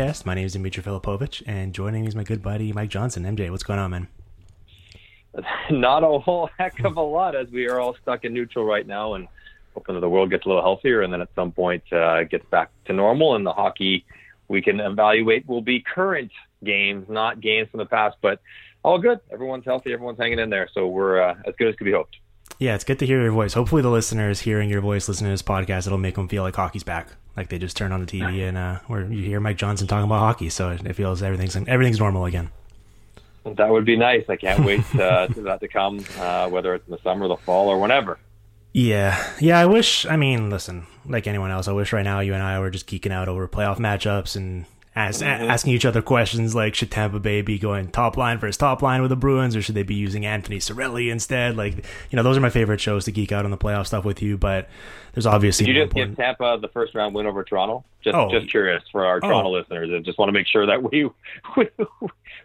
PDOcast. My name is Dimitri Filipovic, and joining me is my good buddy Mike Johnson. MJ, what's going on, man? Not a whole heck of a lot, as we are all stuck in neutral right now, and hoping that the world gets a little healthier, and then at some point uh, gets back to normal, and the hockey we can evaluate will be current games, not games from the past. But all good. Everyone's healthy. Everyone's hanging in there, so we're uh, as good as could be hoped. Yeah, it's good to hear your voice. Hopefully, the listeners hearing your voice, listening to this podcast, it'll make them feel like hockey's back. Like they just turn on the TV and uh, where you hear Mike Johnson talking about hockey, so it feels everything's everything's normal again. That would be nice. I can't wait uh, for that to come, uh, whether it's in the summer, the fall, or whenever. Yeah, yeah. I wish. I mean, listen, like anyone else, I wish right now you and I were just geeking out over playoff matchups and as, Mm-hmm. asking each other questions like, should Tampa Bay be going top line versus top line with the Bruins, or should they be using Anthony Cirelli instead? Like, you know, those are my favorite shows to geek out on the playoff stuff with you. But there's obviously Did you just give Tampa the first round win over Toronto? Just, Oh. just curious for our Oh. Toronto listeners. I just want to make sure that we we,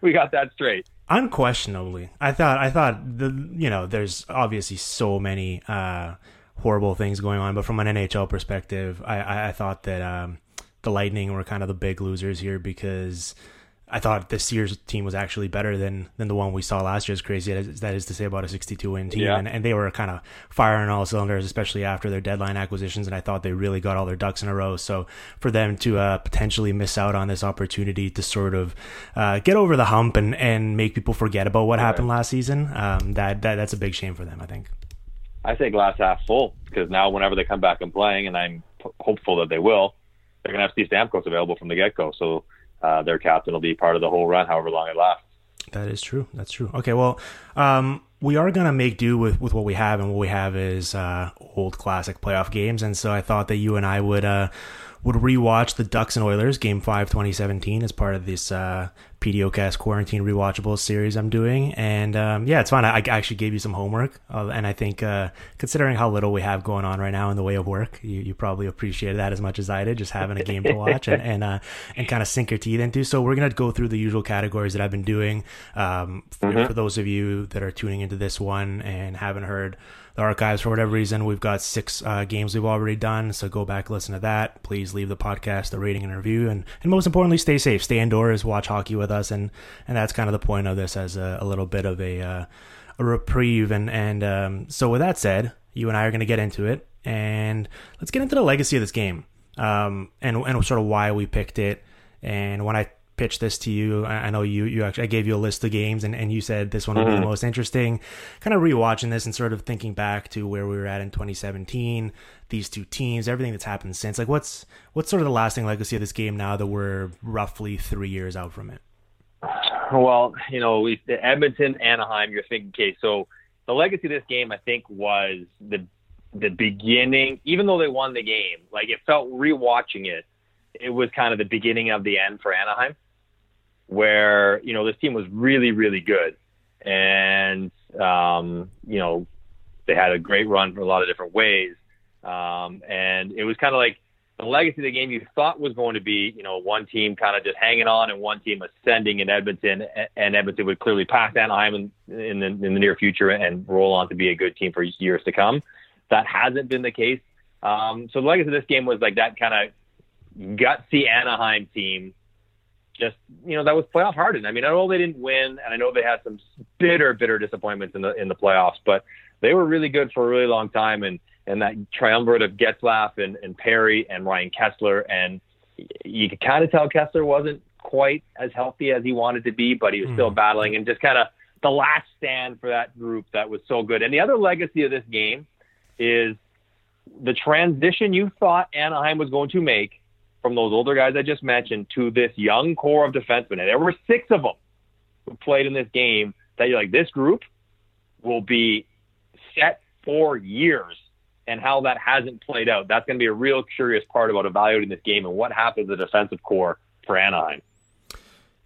we got that straight. unquestionably i thought i thought the you know there's obviously so many uh horrible things going on but from an nhl perspective i i, I thought that um the lightning were kind of the big losers here because I thought this year's team was actually better than than the one we saw last year. As crazy as that is to say about a 62 win team, Yeah. and, and they were kind of firing all cylinders, especially after their deadline acquisitions. And I thought they really got all their ducks in a row. So for them to uh, potentially miss out on this opportunity to sort of uh, get over the hump and, and make people forget about what happened last season, um, that, that that's a big shame for them. I think. I say glass half full because now whenever they come back and playing, and I'm hopeful that they will, they're going to have Steve Stamkos available from the get go. So uh, their captain will be part of the whole run, however long it lasts. That is true. That's true. Okay, well, um, we are gonna make do with, with what we have, and what we have is uh, old classic playoff games. And so I thought that you and I would uh, would rewatch the Ducks and Oilers Game Five, 2017, as part of this uh, PDOcast quarantine rewatchables series I'm doing. And um, yeah, it's fun. I, I actually gave you some homework, uh, and I think uh, considering how little we have going on right now in the way of work, you, you probably appreciated that as much as I did, just having a game to watch and and, uh, and kind of sink your teeth into. So we're gonna go through the usual categories that I've been doing. Um, for, for those of you that are tuning into this one and haven't heard the archives for whatever reason, we've got six uh, games we've already done. So go back, listen to that. Please leave the podcast a rating and review, and and most importantly, stay safe, stay indoors, watch hockey with us, and and that's kind of the point of this as a, a little bit of a uh, a reprieve. And and um, so with that said, you and I are going to get into it, and let's get into the legacy of this game, um, and and sort of why we picked it, and when I pitched this to you. I know you you actually I gave you a list of games and, and you said this one would be the mm-hmm. most interesting. Kind of rewatching this and sort of thinking back to where we were at in 2017, these two teams, everything that's happened since. Like what's what's sort of the lasting legacy of this game now that we're roughly three years out from it? Well, you know, we, Edmonton, Anaheim. You're thinking, okay, so the legacy of this game, I think, was the the beginning. Even though they won the game, like it felt rewatching it it was kind of the beginning of the end for Anaheim, where you know this team was really really good, and um, you know they had a great run for a lot of different ways, um, and it was kind of like the legacy of the game you thought was going to be, you know, one team kind of just hanging on and one team ascending in Edmonton, and Edmonton would clearly pass Anaheim in, in, the, in the near future and roll on to be a good team for years to come. That hasn't been the case. Um, so the legacy of this game was like that kind of gutsy Anaheim team. Just you know that was playoff hardened. I mean, I know they didn't win, and I know they had some bitter, bitter disappointments in the in the playoffs, but they were really good for a really long time. And and that triumvirate of Getzlaf and, and Perry and Ryan Kesler. And you could kind of tell Kesler wasn't quite as healthy as he wanted to be, but he was mm. still battling and just kind of the last stand for that group that was so good. And the other legacy of this game is the transition you thought Anaheim was going to make from those older guys I just mentioned to this young core of defensemen. And there were six of them who played in this game that you're like, this group will be set for years and how that hasn't played out. That's going to be a real curious part about evaluating this game and what happened to the defensive core for Anaheim.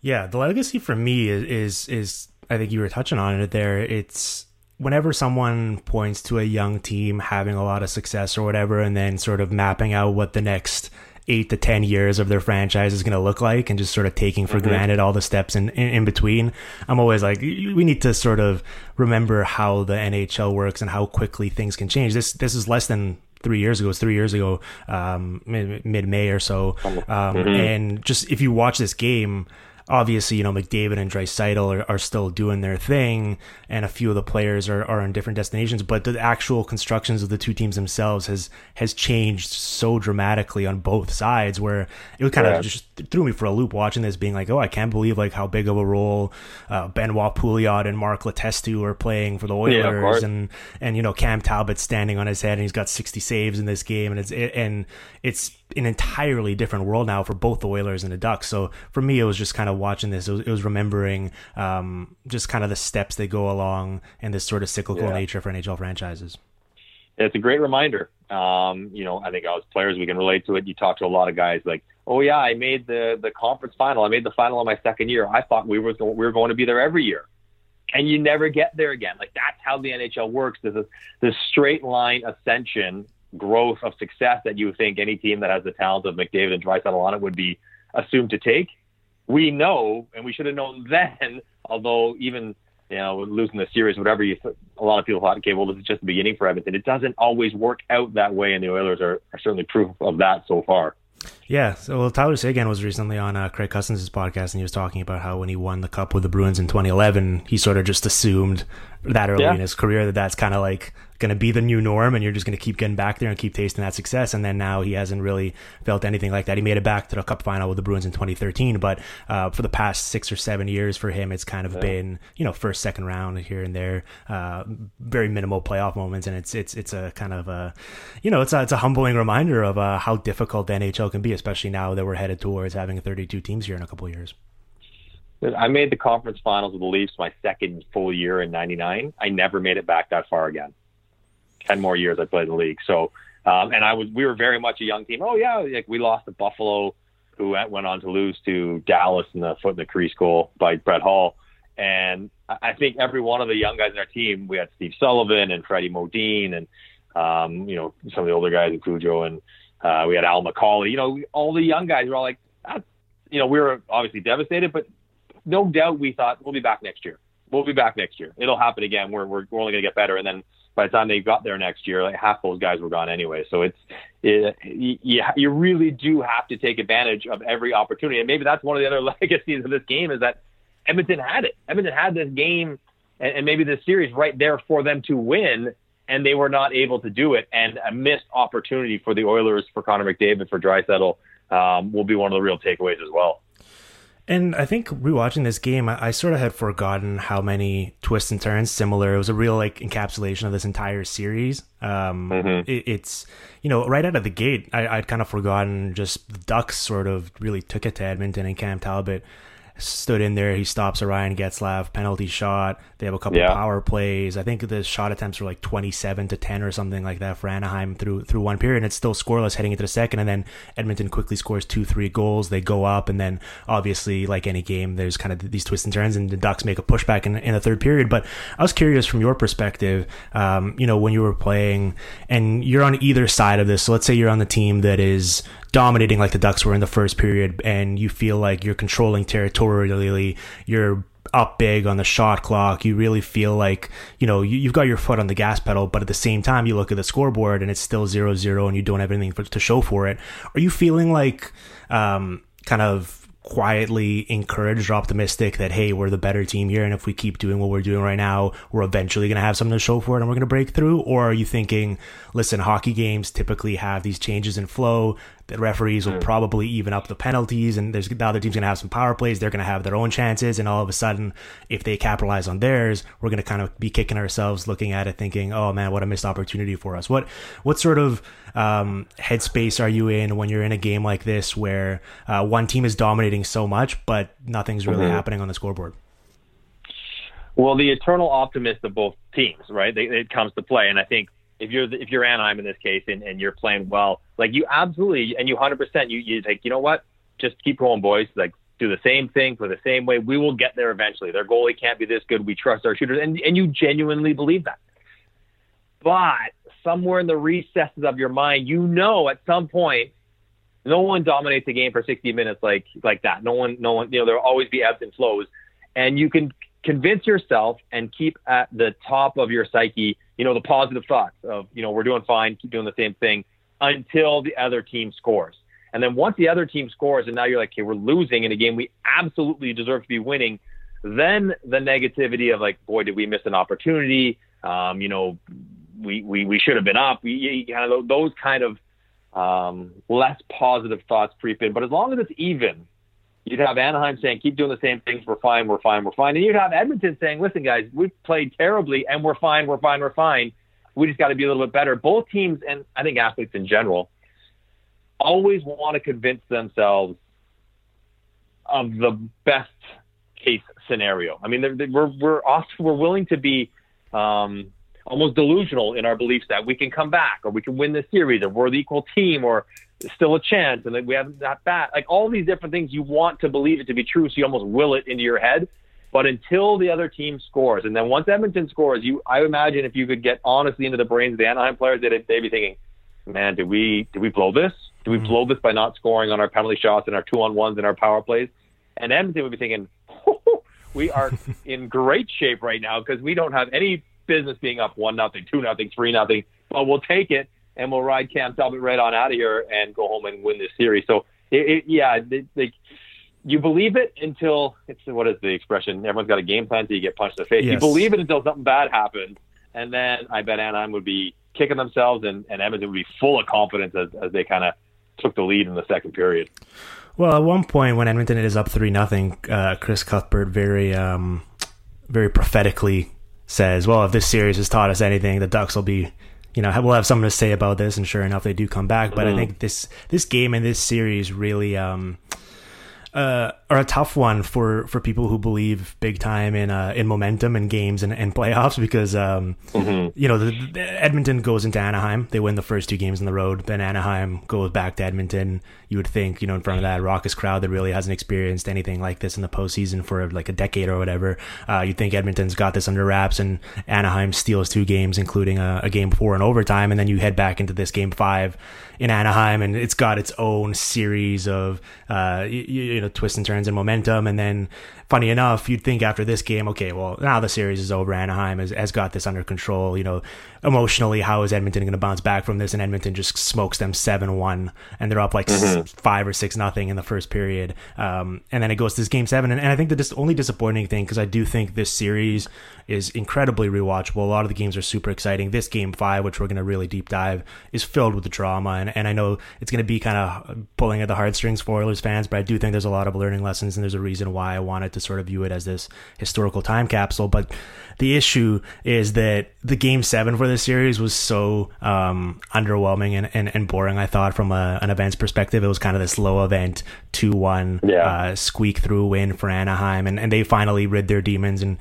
Yeah, the legacy for me is is, is I think you were touching on it there. It's whenever someone points to a young team having a lot of success or whatever, and then sort of mapping out what the next eight to ten years of their franchise is going to look like, and just sort of taking for mm-hmm. granted all the steps in, in, in between. I'm always like, we need to sort of remember how the NHL works and how quickly things can change. This this is less than three years ago. It's three years ago, um, mid May or so. Um, mm-hmm. And just if you watch this game, obviously, you know, McDavid and Draisaitl are, are still doing their thing, and a few of the players are, are in different destinations, but the actual constructions of the two teams themselves has has changed so dramatically on both sides where it kind yeah. of just threw me for a loop watching this, being like, oh, I can't believe like how big of a role uh, Benoit Pouliot and Mark Letestu are playing for the Oilers, yeah, and and you know Cam Talbot standing on his head and he's got sixty saves in this game, and it's it, and it's an entirely different world now for both the Oilers and the Ducks. So for me, it was just kind of watching this. It was, it was remembering um, just kind of the steps they go along and this sort of cyclical yeah. nature for NHL franchises. It's a great reminder. Um, you know, I think as players we can relate to it. You talk to a lot of guys like, "Oh yeah, I made the the conference final. I made the final in my second year. I thought we were we were going to be there every year." and you never get there again. Like that's how the NHL works. There's this straight line ascension growth of success that you think any team that has the talent of McDavid and Draisaitl on it would be assumed to take. We know, and we should have known then. Although even you know losing the series, whatever you, a lot of people thought, okay, well, this is just the beginning for Edmonton. It doesn't always work out that way, and the Oilers are, are certainly proof of that so far. Yeah, so well, Tyler Seguin was recently on uh, Craig Custance's podcast, and he was talking about how when he won the cup with the Bruins in 2011, he sort of just assumed that early yeah. in his career that that's kind of like going to be the new norm and you're just going to keep getting back there and keep tasting that success. And then now he hasn't really felt anything like that. He made it back to the cup final with the Bruins in 2013, but uh, for the past six or seven years for him, it's kind of yeah. been, you know, first, second round here and there, uh, very minimal playoff moments. And it's, it's, it's a kind of a, you know, it's a, it's a humbling reminder of uh, how difficult the NHL can be, especially now that we're headed towards having 32 teams here in a couple of years. I made the conference finals with the Leafs my second full year in '99. I never made it back that far again ten more years I played in the league. So, um, and I was we were very much a young team. Oh yeah, like we lost to Buffalo, who went, on to lose to Dallas in the foot in the crease goal by Brett Hull. And I think every one of the young guys in our team, we had Steve Sullivan and Freddie Modin and um, you know some of the older guys Cujo and uh, we had Al McCauley. You know, all the young guys were all like, That's, you know, we were obviously devastated, but no doubt we thought we'll be back next year. We'll be back next year. It'll happen again. We're we're, we're only going to get better. And then by the time they got there next year, like half those guys were gone anyway. So it's it, you, you really do have to take advantage of every opportunity, and maybe that's one of the other legacies of this game is that Edmonton had it. Edmonton had this game and, and maybe this series right there for them to win, and they were not able to do it. And a missed opportunity for the Oilers, for Connor McDavid, for Draisaitl um, will be one of the real takeaways as well. And I think rewatching this game, I, I, sort of had forgotten how many twists and turns similar. It was a real like encapsulation of this entire series. Um, mm-hmm. it, it's you know right out of the gate, I, would kind of forgotten just the Ducks sort of really took it to Edmonton and Cam Talbot stood in there. He stops a Ryan Getzlaf penalty shot. They have a couple Yeah. power plays. I think the shot attempts were like 27 to 10 or something like that for Anaheim through through one period. And it's still scoreless heading into the second. And then Edmonton quickly scores two, three goals. They go up. And then obviously, like any game, there's kind of these twists and turns. And the Ducks make a pushback in, in the third period. But I was curious from your perspective, um, you know, when you were playing and you're on either side of this. So let's say you're on the team that is dominating like the Ducks were in the first period, and you feel like you're controlling territorially, you're up big on the shot clock. You really feel like, you know, you, you've got your foot on the gas pedal, but at the same time, you look at the scoreboard and it's still zero zero and you don't have anything for, to show for it. Are you feeling like, um, kind of quietly encouraged or optimistic that hey we're the better team here and if we keep doing what we're doing right now we're eventually going to have something to show for it and we're going to break through or are you thinking listen hockey games typically have these changes in flow the referees will probably even up the penalties and there's the other team's going to have some power plays they're going to have their own chances and all of a sudden if they capitalize on theirs we're going to kind of be kicking ourselves looking at it thinking oh man what a missed opportunity for us. What what sort of um, headspace are you in when you're in a game like this where uh, one team is dominating so much but nothing's really happening on the scoreboard? Well, the eternal optimist of both teams, right? They, it comes to play, and I think if you're if you're Anaheim in this case and, and you're playing well, like you absolutely and you hundred percent, you you like you know what? Just keep going, boys. Like do the same thing for the same way. We will get there eventually. Their goalie can't be this good. We trust our shooters, and and you genuinely believe that. But somewhere in the recesses of your mind, you know at some point no one dominates a game for 60 minutes like like that. No one, no one, you know, there'll always be ebbs and flows, and you can convince yourself and keep at the top of your psyche, you know, the positive thoughts of, you know, we're doing fine, keep doing the same thing until the other team scores. And then once the other team scores, and now you're like, okay, we're losing in a game we absolutely deserve to be winning. Then the negativity of like, boy, did we miss an opportunity? Um, you know, we, we, we should have been up. We, kind of those kind of um, less positive thoughts creep in. But as long as it's even, you'd have Anaheim saying, keep doing the same things. We're fine. We're fine. We're fine. And you'd have Edmonton saying, listen, guys, we've played terribly and we're fine. We're fine. We're fine. We just got to be a little bit better. Both teams, and I think athletes in general, always want to convince themselves of the best case scenario. I mean, they're, they we're we're we're willing to be um, almost delusional in our beliefs that we can come back or we can win this series or we're the equal team or still a chance and that we haven't that bat. Like all these different things, you want to believe it to be true, so you almost will it into your head. But until the other team scores, and then once Edmonton scores, you I imagine if you could get honestly into the brains of the Anaheim players, they'd, they'd be thinking, "Man, did we did we blow this? Did we mm-hmm. blow this by not scoring on our penalty shots and our two on ones and our power plays?" And Edmonton would be thinking, "We are in great shape right now because we don't have any business being up one nothing, two nothing, three nothing, but we'll take it and we'll ride Cam Talbot right on out of here and go home and win this series." So, it, it, yeah, they, you believe it until it's what is the expression? Everyone's got a game plan until you get punched in the face. You believe it until something bad happens, and then I bet Anaheim would be kicking themselves, and, and Edmonton would be full of confidence as, as they kind of took the lead in the second period. Well, at one point when Edmonton is up three nothing, uh, Chris Cuthbert very, um, very prophetically says, "Well, if this series has taught us anything, the Ducks will be, you know, we'll have something to say about this." And sure enough, they do come back. But I think this this game and this series really. Um, uh, are a tough one for, for people who believe big time in uh, in momentum and games and, and playoffs because um, you know the, the Edmonton goes into Anaheim. They win the first two games on the road. Then Anaheim goes back to Edmonton. You would think you know in front of that raucous crowd that really hasn't experienced anything like this in the postseason for like a decade or whatever uh, you'd think Edmonton's got this under wraps and Anaheim steals two games including a, a game four in overtime. And then you head back into this game five in Anaheim and it's got its own series of uh, you, you know twists and turns and momentum and then funny enough you'd think after this game okay well now the series is over. Anaheim has, has got this under control you know emotionally how is Edmonton going to bounce back from this? And Edmonton just smokes them 7-1 and they're up like s- 5 or 6 nothing in the first period. Um, and then it goes to this game 7 and, and I think the dis- only disappointing thing because I do think this series is incredibly rewatchable. A lot of the games are super exciting. This game 5 which we're going to really deep dive is filled with the drama and, and I know it's going to be kind of pulling at the heartstrings for Oilers fans but I do think there's a lot of learning lessons, and there's a reason why I wanted to sort of view it as this historical time capsule. But the issue is that the game seven for this series was so um, underwhelming and, and, and, boring. I thought from a, an events perspective, it was kind of this low event two one yeah. uh, squeak through win for Anaheim, and, and they finally rid their demons and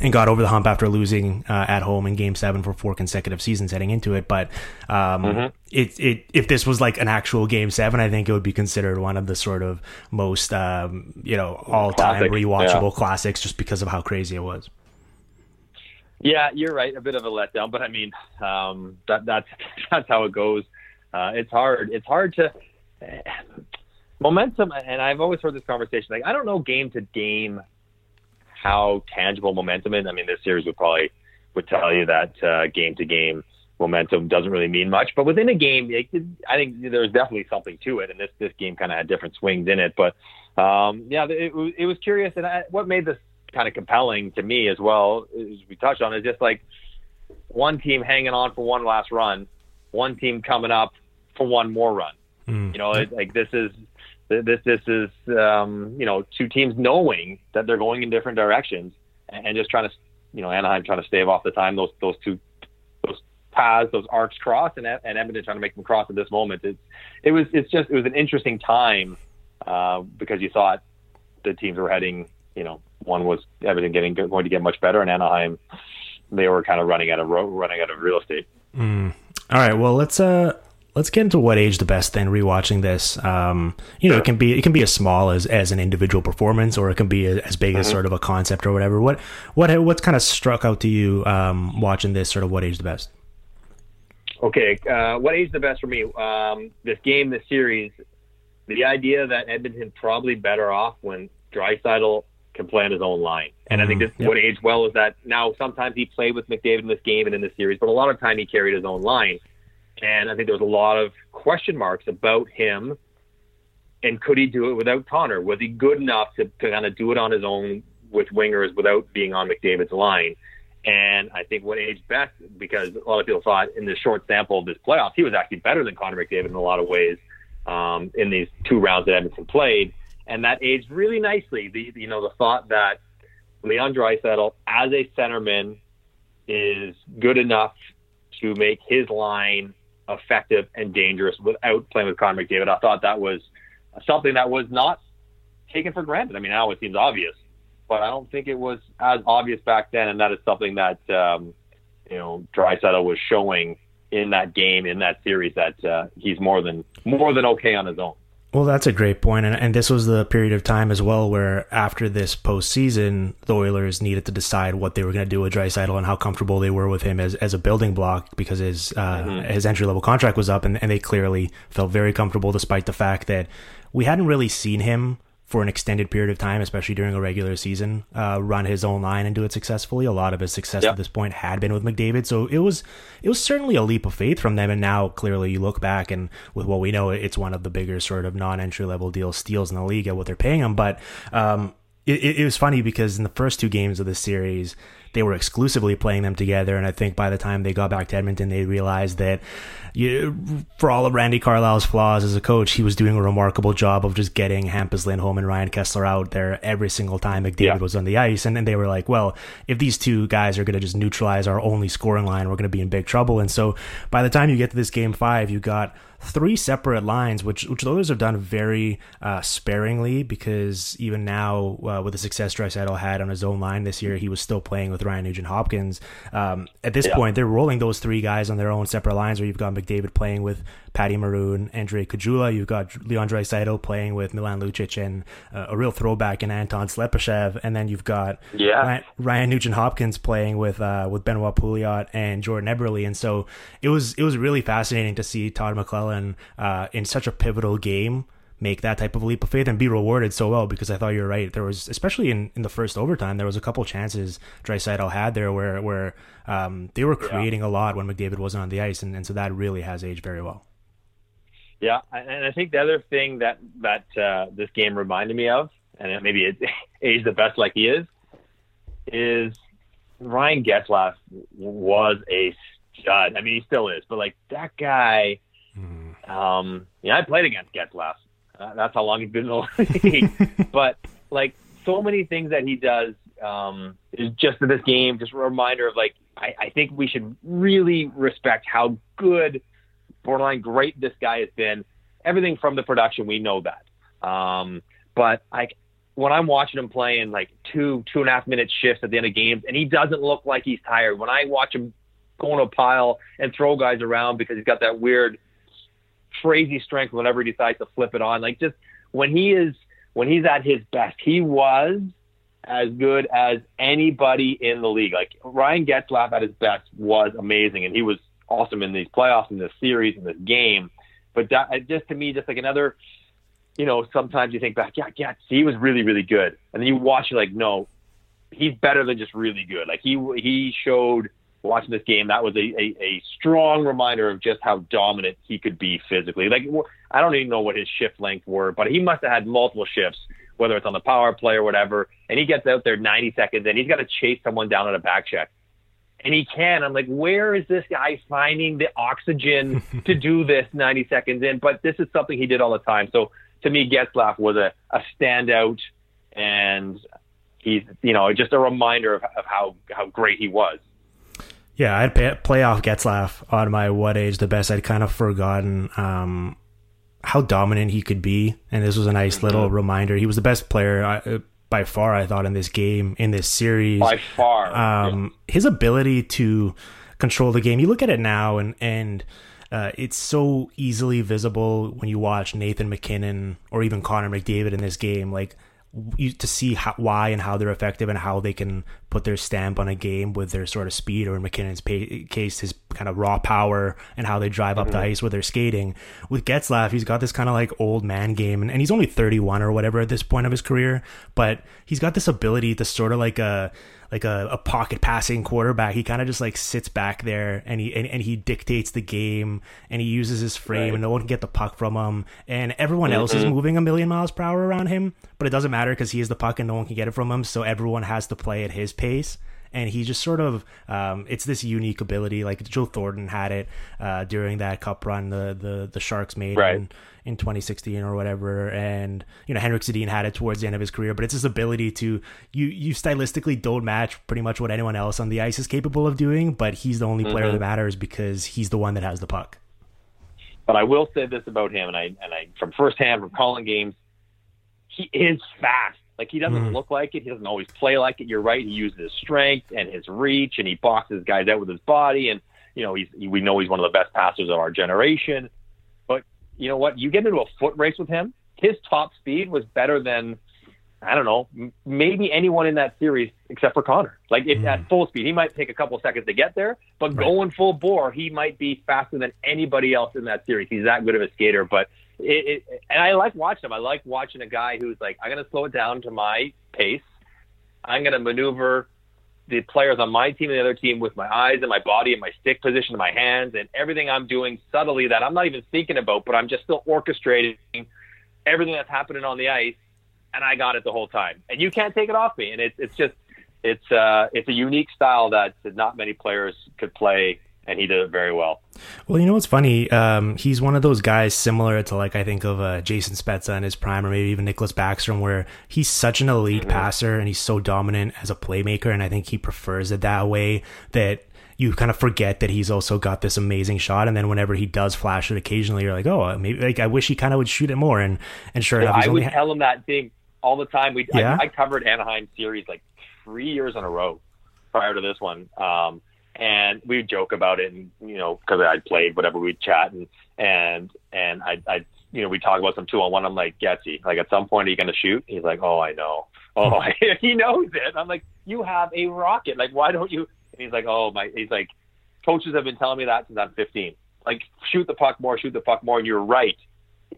and got over the hump after losing uh, at home in Game Seven for four consecutive seasons heading into it. But um, mm-hmm. it it if this was like an actual Game Seven, I think it would be considered one of the sort of most um, you know all time rewatchable yeah. classics, just because of how crazy it was. Yeah, you're right. A bit of a letdown, but I mean um, that that's that's how it goes. Uh, it's hard. It's hard to. momentum, and I've always heard this conversation. Like, I don't know game to game how tangible momentum is. I mean, this series would probably would tell you that uh, game to game momentum doesn't really mean much. But within a game, it, I think there's definitely something to it. And this this game kind of had different swings in it. But um, yeah, it, it was curious. And I, what made this kind of compelling to me as well, as we touched on, is just like one team hanging on for one last run, one team coming up for one more run. Mm. You know, it, like this is this this is um, you know two teams knowing that they're going in different directions and just trying to you know Anaheim trying to stave off the time those those two those paths those arcs cross and and Edmonton trying to make them cross at this moment. It's it was it's just it was an interesting time uh, because you thought the teams were heading you know one was Edmonton getting going to get much better and Anaheim they were kind of running out of running out of real estate. Mm. All right, well let's uh let's get into what age the best then rewatching this um, you know it can be it can be as small as as an individual performance or it can be as big mm-hmm. as sort of a concept or whatever what what what's kind of struck out to you um, watching this sort of what age the best okay uh, what age the best for me um, this game this series the idea that edmonton probably better off when Draisaitl can play on his own line. And mm I think mm-hmm. this yep. what aged well is that now sometimes he played with McDavid in this game and in this series, but a lot of time he carried his own line. And I think there was a lot of question marks about him. And could he do it without Connor? Was he good enough to, to kind of do it on his own with wingers without being on McDavid's line? And I think what aged best, because a lot of people thought in the short sample of this playoffs, he was actually better than Connor McDavid in a lot of ways um, in these two rounds that Edmonton played. And that aged really nicely. The you know the thought that Leon Draisaitl as a centerman is good enough to make his line effective and dangerous without playing with Connor McDavid. I thought that was something that was not taken for granted. I mean, now it seems obvious, but I don't think it was as obvious back then. And that is something that, um, you know, Draisaitl was showing in that game, in that series, that uh, he's more than more than okay on his own. Well, that's a great point, and and this was the period of time as well where after this postseason, the Oilers needed to decide what they were going to do with Draisaitl and how comfortable they were with him as, as a building block because his uh, mm-hmm. his entry level contract was up, and, and they clearly felt very comfortable despite the fact that we hadn't really seen him for an extended period of time, especially during a regular season, uh, run his own line and do it successfully. A lot of his success yep. at this point had been with McDavid, so it was it was certainly a leap of faith from them. And now clearly you look back and with what we know, it's one of the bigger sort of non entry level deal steals in the league at what they're paying him. But um, it, it was funny because in the first two games of the series, they were exclusively playing them together. And I think by the time they got back to Edmonton, they realized that you, for all of Randy Carlyle's flaws as a coach, he was doing a remarkable job of just getting Hampus Lindholm and Ryan Kesler out there every single time McDavid yeah. was on the ice. And then they were like, well, if these two guys are going to just neutralize our only scoring line, we're going to be in big trouble. And so by the time you get to this game five, you got three separate lines, which which the Oilers have done very uh, sparingly because even now uh, with the success Draisaitl had on his own line this year, he was still playing with Ryan Nugent Hopkins. Um, at this yeah. point, they're rolling those three guys on their own separate lines, where you've got McDavid playing with Patty Maroon, and Drake Caggiula. You've got Leon Draisaitl playing with Milan Lucic and uh, a real throwback in Anton Slepyshev. And then you've got yeah. Ryan, Ryan Nugent Hopkins playing with uh, with Benoit Pouliot and Jordan Eberle. And so it was it was really fascinating to see Todd McLellan uh, in such a pivotal game make that type of leap of faith and be rewarded so well because I thought you're right. There was especially in, in the first overtime, there was a couple chances Draisaitl had there where where um, they were creating yeah. a lot when McDavid wasn't on the ice, and, and so that really has aged very well. Yeah, and I think the other thing that that uh, this game reminded me of, and maybe it aged the best like he is, is Ryan Getzlaf was a stud. I mean, he still is, but like that guy. Um, yeah, I played against Getzlaf Uh, that's how long he's been in the league. but like so many things that he does um, is just in this game, just a reminder of like I, I think we should really respect how good, borderline great this guy has been. Everything from the production, we know that. Um, but like when I'm watching him playing like two, two and a half minute shifts at the end of games, and he doesn't look like he's tired. When I watch him go in a pile and throw guys around because he's got that weird, crazy strength whenever he decides to flip it on, like just when he is when he's at his best, he was as good as anybody in the league. Like Ryan Getzlaf at his best was amazing, and he was awesome in these playoffs, in this series, in this game. But that, just to me, just like another, you know, sometimes you think back, yeah, yeah, he was really, really good, and then you watch, you're like, no, he's better than just really good. Like he he showed watching this game that was a, a, a strong reminder of just how dominant he could be physically. Like I don't even know what his shift length were, but he must have had multiple shifts whether it's on the power play or whatever, and he gets out there 90 seconds and he's got to chase someone down on a back check. And he can. I'm like, where is this guy finding the oxygen to do this 90 seconds in? But this is something he did all the time. So to me, Getzlaf was a, a standout, and he's you know just a reminder of, of how how great he was. Yeah, I'd pay, playoff Getzlaf on my what age the best. I'd kind of forgotten um, how dominant he could be, and this was a nice mm-hmm. little reminder. He was the best player uh, by far, I thought, in this game, in this series. By far, um, yeah. his ability to control the game. You look at it now, and and uh, it's so easily visible when you watch Nathan MacKinnon or even Connor McDavid in this game. Like to see how, why and how they're effective and how they can put their stamp on a game with their sort of speed or in MacKinnon's case his kind of raw power and how they drive up mm-hmm. the ice with their skating. With Getzlaf, he's got this kind of like old man game and, and, he's only 31 or whatever at this point of his career, but he's got this ability to sort of like a like a, a pocket passing quarterback. He kind of just like sits back there and he and, and he dictates the game and he uses his frame right. and no one can get the puck from him. And everyone mm-hmm. else is mm-hmm. moving a million miles per hour around him, but it doesn't matter because he is the puck and no one can get it from him. So everyone has to play at his pace and he just sort of um, it's this unique ability like Joe Thornton had it uh, during that cup run the the the Sharks made right. in, in 2016 or whatever and you know Henrik Sedin had it towards the end of his career but it's this ability to you you stylistically don't match pretty much what anyone else on the ice is capable of doing but he's the only mm-hmm. player that matters because he's the one that has the puck but I will say this about him and I and I from firsthand from calling games he is fast like he doesn't mm. look like it. He doesn't always play like it. You're right. He uses his strength and his reach, and he boxes guys out with his body. And you know, he's we know he's one of the best passers of our generation. But you know what? You get into a foot race with him. His top speed was better than I don't know, maybe anyone in that series except for Connor. Like if mm. at full speed, he might take a couple seconds to get there, but right. going full bore, he might be faster than anybody else in that series. He's that good of a skater. But it, it, and I like watching him. I like watching a guy who's like, I'm going to slow it down to my pace. I'm going to maneuver the players on my team and the other team with my eyes and my body and my stick position and my hands and everything I'm doing subtly that I'm not even thinking about, but I'm just still orchestrating everything that's happening on the ice, and I got it the whole time. And you can't take it off me. And it's it's just it's uh it's a unique style that not many players could play and he did it very well. Well, you know what's funny? Um, he's one of those guys similar to like I think of uh, Jason Spezza in his prime, or maybe even Nicklas Backstrom, where he's such an elite mm-hmm. passer and he's so dominant as a playmaker, and I think he prefers it that way. That you kind of forget that he's also got this amazing shot, and then whenever he does flash it occasionally, you're like, oh, maybe like I wish he kind of would shoot it more. And and sure enough, I would ha- tell him that thing all the time. We yeah? I, I covered Anaheim series like three years in a row prior to this one. Um, and we would joke about it, and you know, because I'd played whatever, we'd chat, and and and I, I, you know, we talk about some two on one. I'm like, Getsy, like at some point, are you going to shoot? He's like, Oh, I know. Oh, he knows it. I'm like, you have a rocket. Like, why don't you? And he's like, Oh my. He's like, coaches have been telling me that since I'm 15. Like, shoot the puck more, shoot the puck more, and you're right.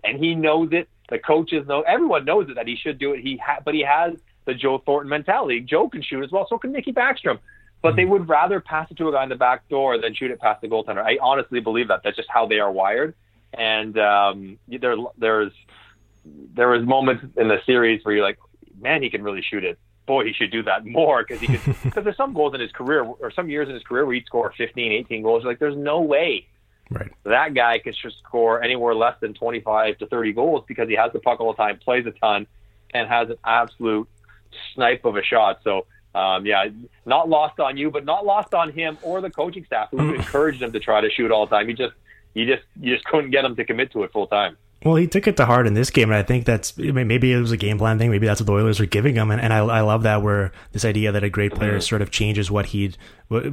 And he knows it. The coaches know. Everyone knows it that he should do it. He ha- but he has the Joe Thornton mentality. Joe can shoot as well. So can Nicky Backstrom but they would rather pass it to a guy in the back door than shoot it past the goaltender. I honestly believe that. That's just how they are wired. And um, there, there's there was moments in the series where you're like, man, he can really shoot it. Boy, he should do that more because he could. Because there's some goals in his career or some years in his career where he'd score 15, 18 goals. You're like, there's no way Right. That guy can just score anywhere less than 25 to 30 goals because he has the puck all the time, plays a ton, and has an absolute snipe of a shot. So, um, yeah, not lost on you, but not lost on him or the coaching staff who encouraged him to try to shoot all the time. He just, you just, you just couldn't get him to commit to it full time. Well, he took it to heart in this game, and I think that's maybe it was a game plan thing. Maybe that's what the Oilers were giving him, and, and I, I love that where this idea that a great player mm-hmm. sort of changes what he'd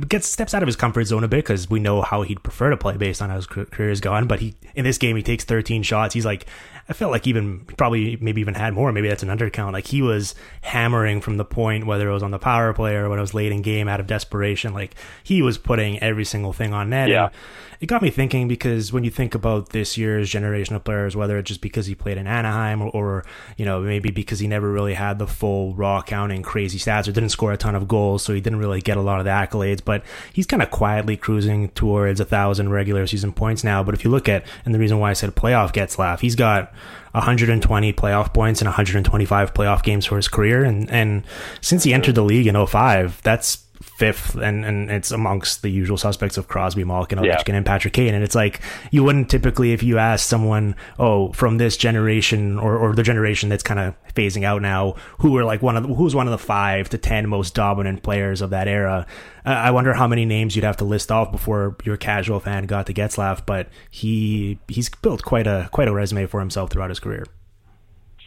gets steps out of his comfort zone a bit because we know how he'd prefer to play based on how his career is gone. But he in this game he takes 13 shots. He's like I felt like even probably maybe even had more. Maybe that's an undercount. Like he was hammering from the point, whether it was on the power play or when it was late in game out of desperation. Like he was putting every single thing on net. Yeah. And it got me thinking because when you think about this year's generation of players, whether it's just because he played in Anaheim or, or you know maybe because he never really had the full raw counting crazy stats or didn't score a ton of goals, so he didn't really get a lot of the accolades. But he's kind of quietly cruising towards a thousand regular season points now. But if you look at and the reason why I said playoff Getzlaf, he's got 120 playoff points and 125 playoff games for his career. And, and since he entered the league in 05, that's fifth, and, and it's amongst the usual suspects of Crosby, Malkin, Ovechkin, yeah. and Patrick Kane. And it's like you wouldn't typically, if you ask someone, oh, from this generation or, or the generation that's kind of phasing out now, who are like one of the, who's one of the five to ten most dominant players of that era. I wonder how many names you'd have to list off before your casual fan got to Getzlaf, but he he's built quite a quite a resume for himself throughout his career.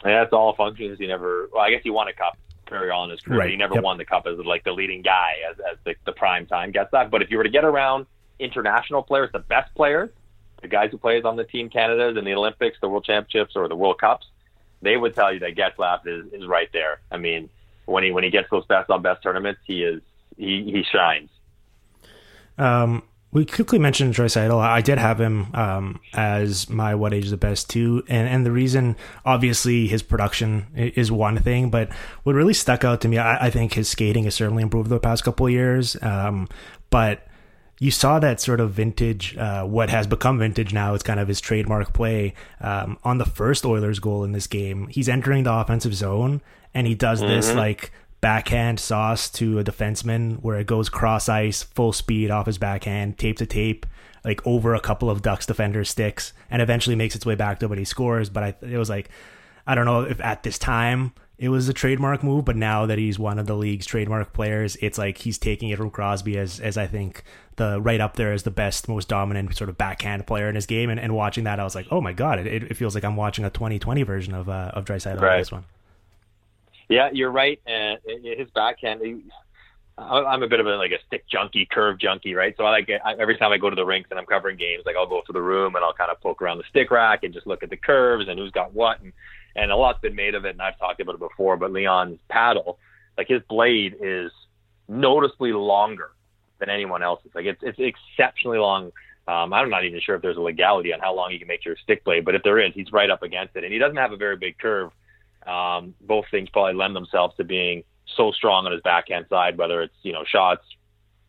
Yeah, it's all functions. He never. Well, I guess he won a cup very early in his career. Right. He never yep. won the cup as like the leading guy as, as the, the prime time Getzlaf. But if you were to get around international players, the best players, the guys who plays on the Team Canada's and the Olympics, the World Championships, or the World Cups, they would tell you that Getzlaf is, is right there. I mean, when he when he gets those best on best tournaments, he is he he shines. Um, we quickly mentioned Draisaitl. I did have him um, as my what age is the best too, and and the reason obviously his production is one thing, but what really stuck out to me, I, I think his skating has certainly improved the past couple of years. Um, but you saw that sort of vintage, uh, what has become vintage now. It's kind of his trademark play um, on the first Oilers goal in this game. He's entering the offensive zone and he does mm-hmm. this like backhand sauce to a defenseman where it goes cross ice, full speed off his backhand, tape to tape, like over a couple of Ducks defenders' sticks, and eventually makes its way back to when he scores. But I, it was like, I don't know if at this time it was a trademark move, but now that he's one of the league's trademark players, it's like he's taking it from Crosby as, as I think the right up there as the best, most dominant sort of backhand player in his game. And, and watching that, I was like, oh my god, it, it feels like I'm watching a 2020 version of uh, of Draisaitl right. this one. Yeah, you're right. And his backhand, he, I'm a bit of a like a stick junkie, curve junkie, right? So I like I, every time I go to the rinks and I'm covering games, like I'll go to the room and I'll kind of poke around the stick rack and just look at the curves and who's got what, and and a lot's been made of it, and I've talked about it before. But Leon's paddle, like his blade is noticeably longer than anyone else's. Like it's it's exceptionally long. Um, I'm not even sure if there's a legality on how long you can make your stick blade, but if there is, he's right up against it, and he doesn't have a very big curve um, both things probably lend themselves to being so strong on his backhand side, whether it's you know shots,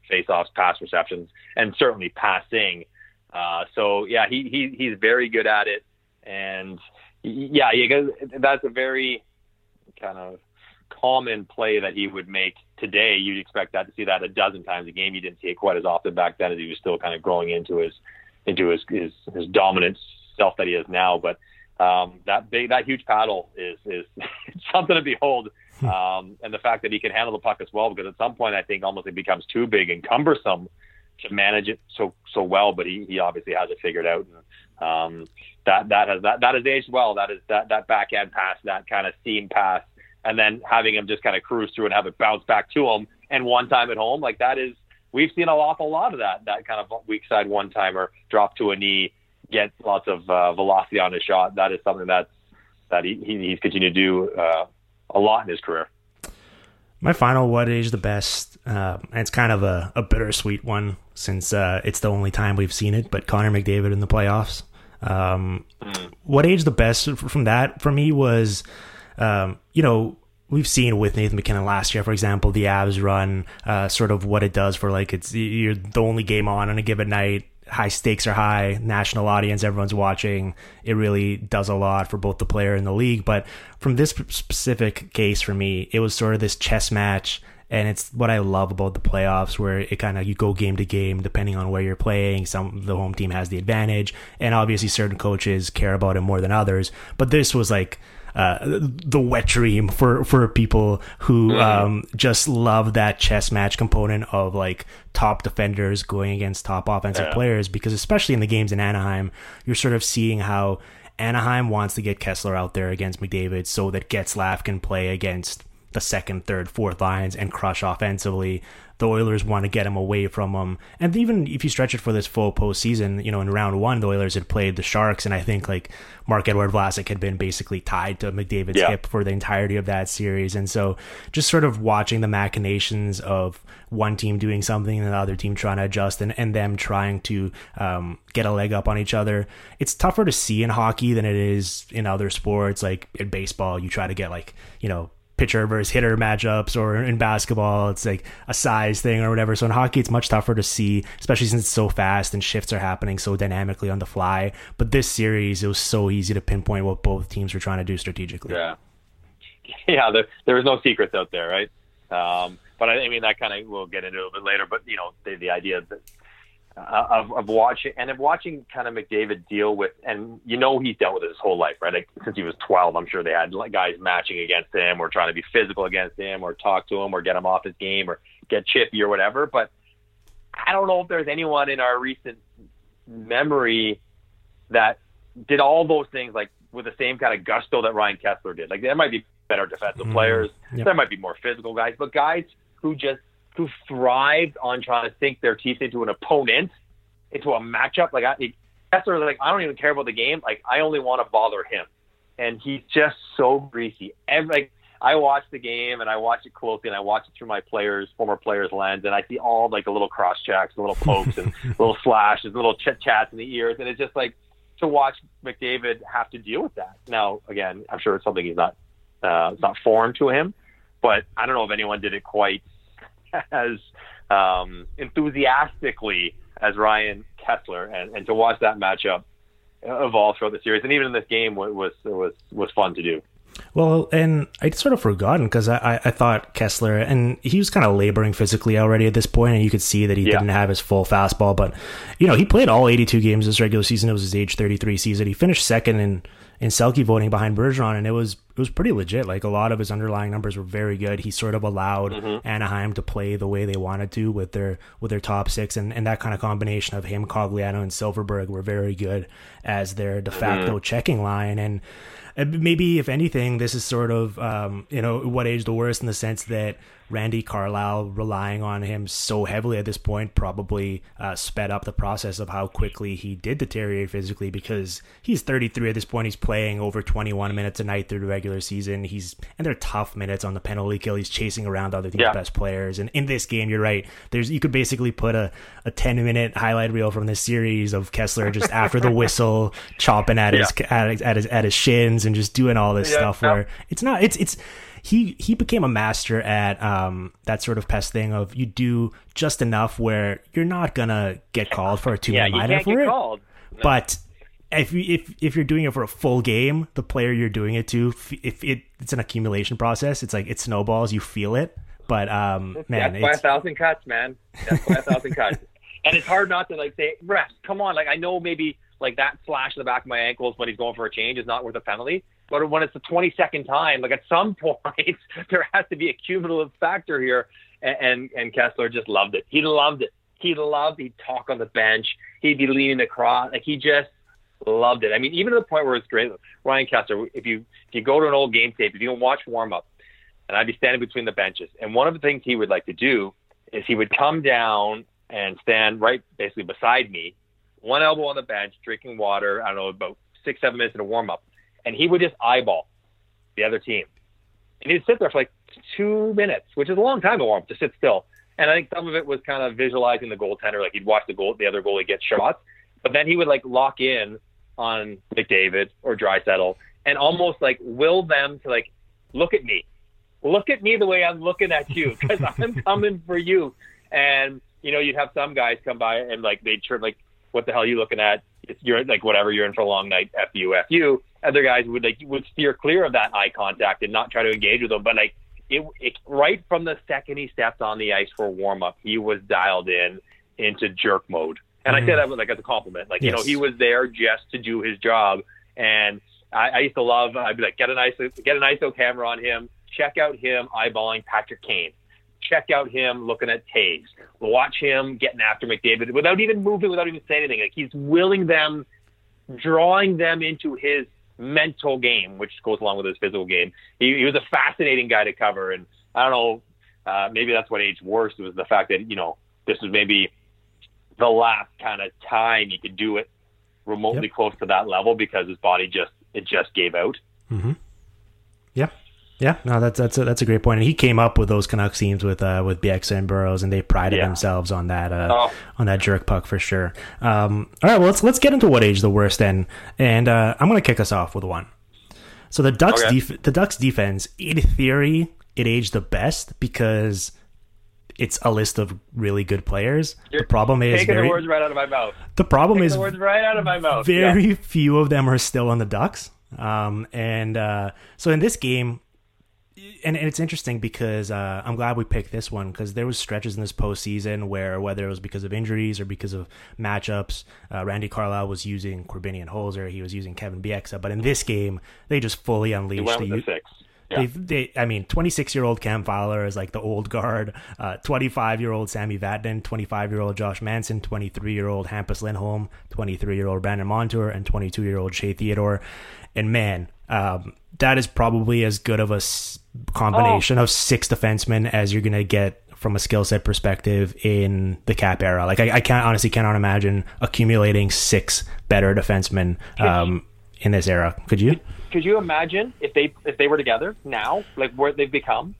face-offs, pass receptions, and certainly passing. Uh, so yeah, he, he he's very good at it, and yeah, you that's a very kind of common play that he would make today. You'd expect that to see that a dozen times a game. You didn't see it quite as often back then as he was still kind of growing into his into his his, his dominant self that he is now. But um, that big, that huge paddle is is something to behold. Hmm. Um, and the fact that he can handle the puck as well, because at some point I think almost it becomes too big and cumbersome to manage it so so well. But he, he obviously has it figured out. And, um, that that has that that has aged well. That is that that backhand pass, that kind of seam pass, and then having him just kind of cruise through and have it bounce back to him. And one time at home, like that is we've seen an awful lot of that. That kind of weak side one timer drop to a knee get lots of uh, velocity on his shot. That is something that's that he, he's continued to do uh, a lot in his career. My final what age the best, uh, it's kind of a, a bittersweet one since uh, it's the only time we've seen it. But Connor McDavid in the playoffs. Um, mm. What age the best from that for me was, um, you know, we've seen with Nathan MacKinnon last year, for example, the Avs run, uh, sort of what it does for like it's you're the only game on on a given night high stakes are high, national audience, everyone's watching. It really does a lot for both the player and the league. But from this specific case for me, it was sort of this chess match and it's what I love about the playoffs, where it kind of you go game to game depending on where you're playing. Some the home team has the advantage, and obviously certain coaches care about it more than others. But this was like uh, the wet dream for for people who mm-hmm. um, just love that chess match component of like top defenders going against top offensive yeah. players because especially in the games in Anaheim, you're sort of seeing how Anaheim wants to get Kesler out there against McDavid so that Getzlaf can play against the second, third, fourth lines and crush offensively. The Oilers want to get him away from them. And even if you stretch it for this full postseason, you know, in round one, the Oilers had played the Sharks, and I think like Marc-Edouard Vlasic had been basically tied to McDavid's yeah. hip for the entirety of that series. And so just sort of watching the machinations of one team doing something and the other team trying to adjust and, and them trying to um, get a leg up on each other. It's tougher to see in hockey than it is in other sports. Like in baseball, you try to get like, you know, pitcher versus hitter matchups or in basketball it's like a size thing or whatever. So in hockey it's much tougher to see especially since it's so fast and shifts are happening so dynamically on the fly. But this series it was so easy to pinpoint what both teams were trying to do strategically. Yeah. Yeah there, there was no secrets out there right? Um, but I, I mean that kind of we'll get into a little bit later but you know the, the idea that uh, of, of watching and of watching kind of McDavid deal with, and you know he's dealt with it his whole life, right? Like since he was 12, I'm sure they had guys matching against him or trying to be physical against him or talk to him or get him off his game or get chippy or whatever. But I don't know if there's anyone in our recent memory that did all those things like with the same kind of gusto that Ryan Kesler did. Like there might be better defensive mm, players, yep. there might be more physical guys, but guys who just who thrived on trying to sink their teeth into an opponent, into a matchup. Like I, that's sort of like I don't even care about the game. Like I only want to bother him, and he's just so greasy. Every like I watch the game and I watch it closely and I watch it through my players, former players' lens, and I see all like the little cross checks, the little pokes, and little slashes, little chit chats in the ears, and it's just like to watch McDavid have to deal with that. Now, again, I'm sure it's something he's not uh, it's not foreign to him, but I don't know if anyone did it quite as um, enthusiastically as Ryan Kesler, and, and to watch that matchup evolve throughout the series, and even in this game was was was, was fun to do. Well, and I'd sort of forgotten because I, I thought Kesler, and he was kind of laboring physically already at this point, and you could see that he yeah. didn't have his full fastball. But, you know, he played all 82 games this regular season. It was his age 33 season. He finished second in in Selke voting behind Bergeron, and it was it was pretty legit. Like a lot of his underlying numbers were very good. He sort of allowed mm-hmm. Anaheim to play the way they wanted to with their with their top six, and, and that kind of combination of him, Cogliano, and Silfverberg were very good as their de facto mm-hmm. checking line. And maybe if anything, this is sort of um, you know what age the worst in the sense that Randy Carlyle relying on him so heavily at this point probably uh, sped up the process of how quickly he did deteriorate physically because he's 33 at this point. He's playing over 21 minutes a night through the regular season. He's and they're tough minutes on the penalty kill. He's chasing around other teams' yeah. best players. And in this game, you're right. There's you could basically put a, a 10 minute highlight reel from this series of Kesler just after the whistle chopping at his, at, at his at his shins and just doing all this yeah, stuff where it's not it's it's he he became a master at um, that sort of pest thing of you do just enough where you're not gonna get called for a two minute yeah, minor for it. Called. But if you, if if you're doing it for a full game, the player you're doing it to, if it it's an accumulation process, it's like it snowballs. You feel it, but um, man, that's by a thousand cuts, man. That's by a thousand cuts, and it's hard not to like say, rest. Come on, like I know maybe like that slash in the back of my ankles when he's going for a change is not worth a penalty, but when it's the 22nd time, like at some point, there has to be a cumulative factor here. And, and, and Kesler just loved it. He loved it. He loved, he'd talk on the bench. He'd be leaning across. Like he just loved it. I mean, even to the point where it's great. Ryan Kesler, if you, if you go to an old game tape, if you can watch warm up, and I'd be standing between the benches. And one of the things he would like to do is he would come down and stand right basically beside me, one elbow on the bench, drinking water. I don't know, about six, seven minutes in a warm up and he would just eyeball the other team. And he'd sit there for like two minutes, which is a long time to warm to sit still. And I think some of it was kind of visualizing the goaltender, like he'd watch the goal, the other goalie get shots, but then he would like lock in on McDavid or Draisaitl and almost like will them to like look at me, look at me the way I'm looking at you because I'm coming for you. And you know, you'd have some guys come by and like they'd turn like, "What the hell are you looking at?" You're like whatever you're in for a long night fu fu other guys would like would steer clear of that eye contact and not try to engage with them but like it, it right from the second he stepped on the ice for warm up, he was dialed in into jerk mode. And I say that mm. was like as a compliment. Like, you know, he was there just to do his job. And I, I used to love, I'd be like, get an ISO, get an ISO camera on him, check out him eyeballing Patrick Kane, check out him looking at Toews, watch him getting after McDavid without even moving, without even saying anything. Like he's willing them, drawing them into his mental game, which goes along with his physical game. He, he was a fascinating guy to cover. And I don't know, uh, maybe that's what aged worse was the fact that, you know, this was maybe the last kind of time he could do it remotely Yep. close to that level because his body just, it just gave out. Yeah. Yeah, no, that's that's a, that's a great point. And he came up with those Canucks teams with uh, with Bieksa and Burrows, and they prided Yeah. themselves on that uh, Oh. on that jerk puck for sure. Um, all right, well let's let's get into what age the worst then, and uh, I'm going to kick us off with one. So the Ducks Okay. def- the Ducks defense, in theory, it aged the best because it's a list of really good players. You're the problem is Taking very the words right out of my mouth. the problem is the words right out of my mouth. very Yeah. few of them are still on the Ducks. Um, and uh, so in this game, and, and it's interesting because uh, I'm glad we picked this one because there was stretches in this postseason where whether it was because of injuries or because of matchups, uh, Randy Carlyle was using Korbinian Holzer, he was using Kevin Bieksa, but in this game they just fully unleashed the, the six. Yeah. They, I mean, 26 year old Cam Fowler is like the old guard. 25 year old Sami Vatanen, 25 year old Josh Manson, 23 year old Hampus Lindholm, 23 year old Brandon Montour, and 22 year old Shea Theodore. And man, um, that is probably as good of a s- combination of six defensemen as you're going to get from a skill set perspective in the cap era. Like, I, I can't honestly cannot imagine accumulating six better defensemen um, in this era. Could you? Could you imagine if they if they were together now, like where they've become?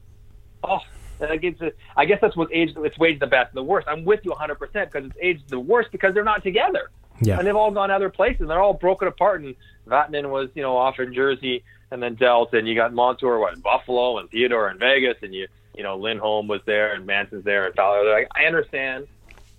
Oh, like it's a, I guess that's what aged it's waged the best and the worst. I'm with you 100 percent because it's aged the worst because they're not together. Yeah. and they've all gone other places. They're all broken apart. And Vatanen was, you know, off in Jersey, and then dealt. And you got Montour, what in Buffalo, and Theodore in Vegas, and you, you know, Lindholm was there, and Manson's there, and Fowler. They're Like, I understand,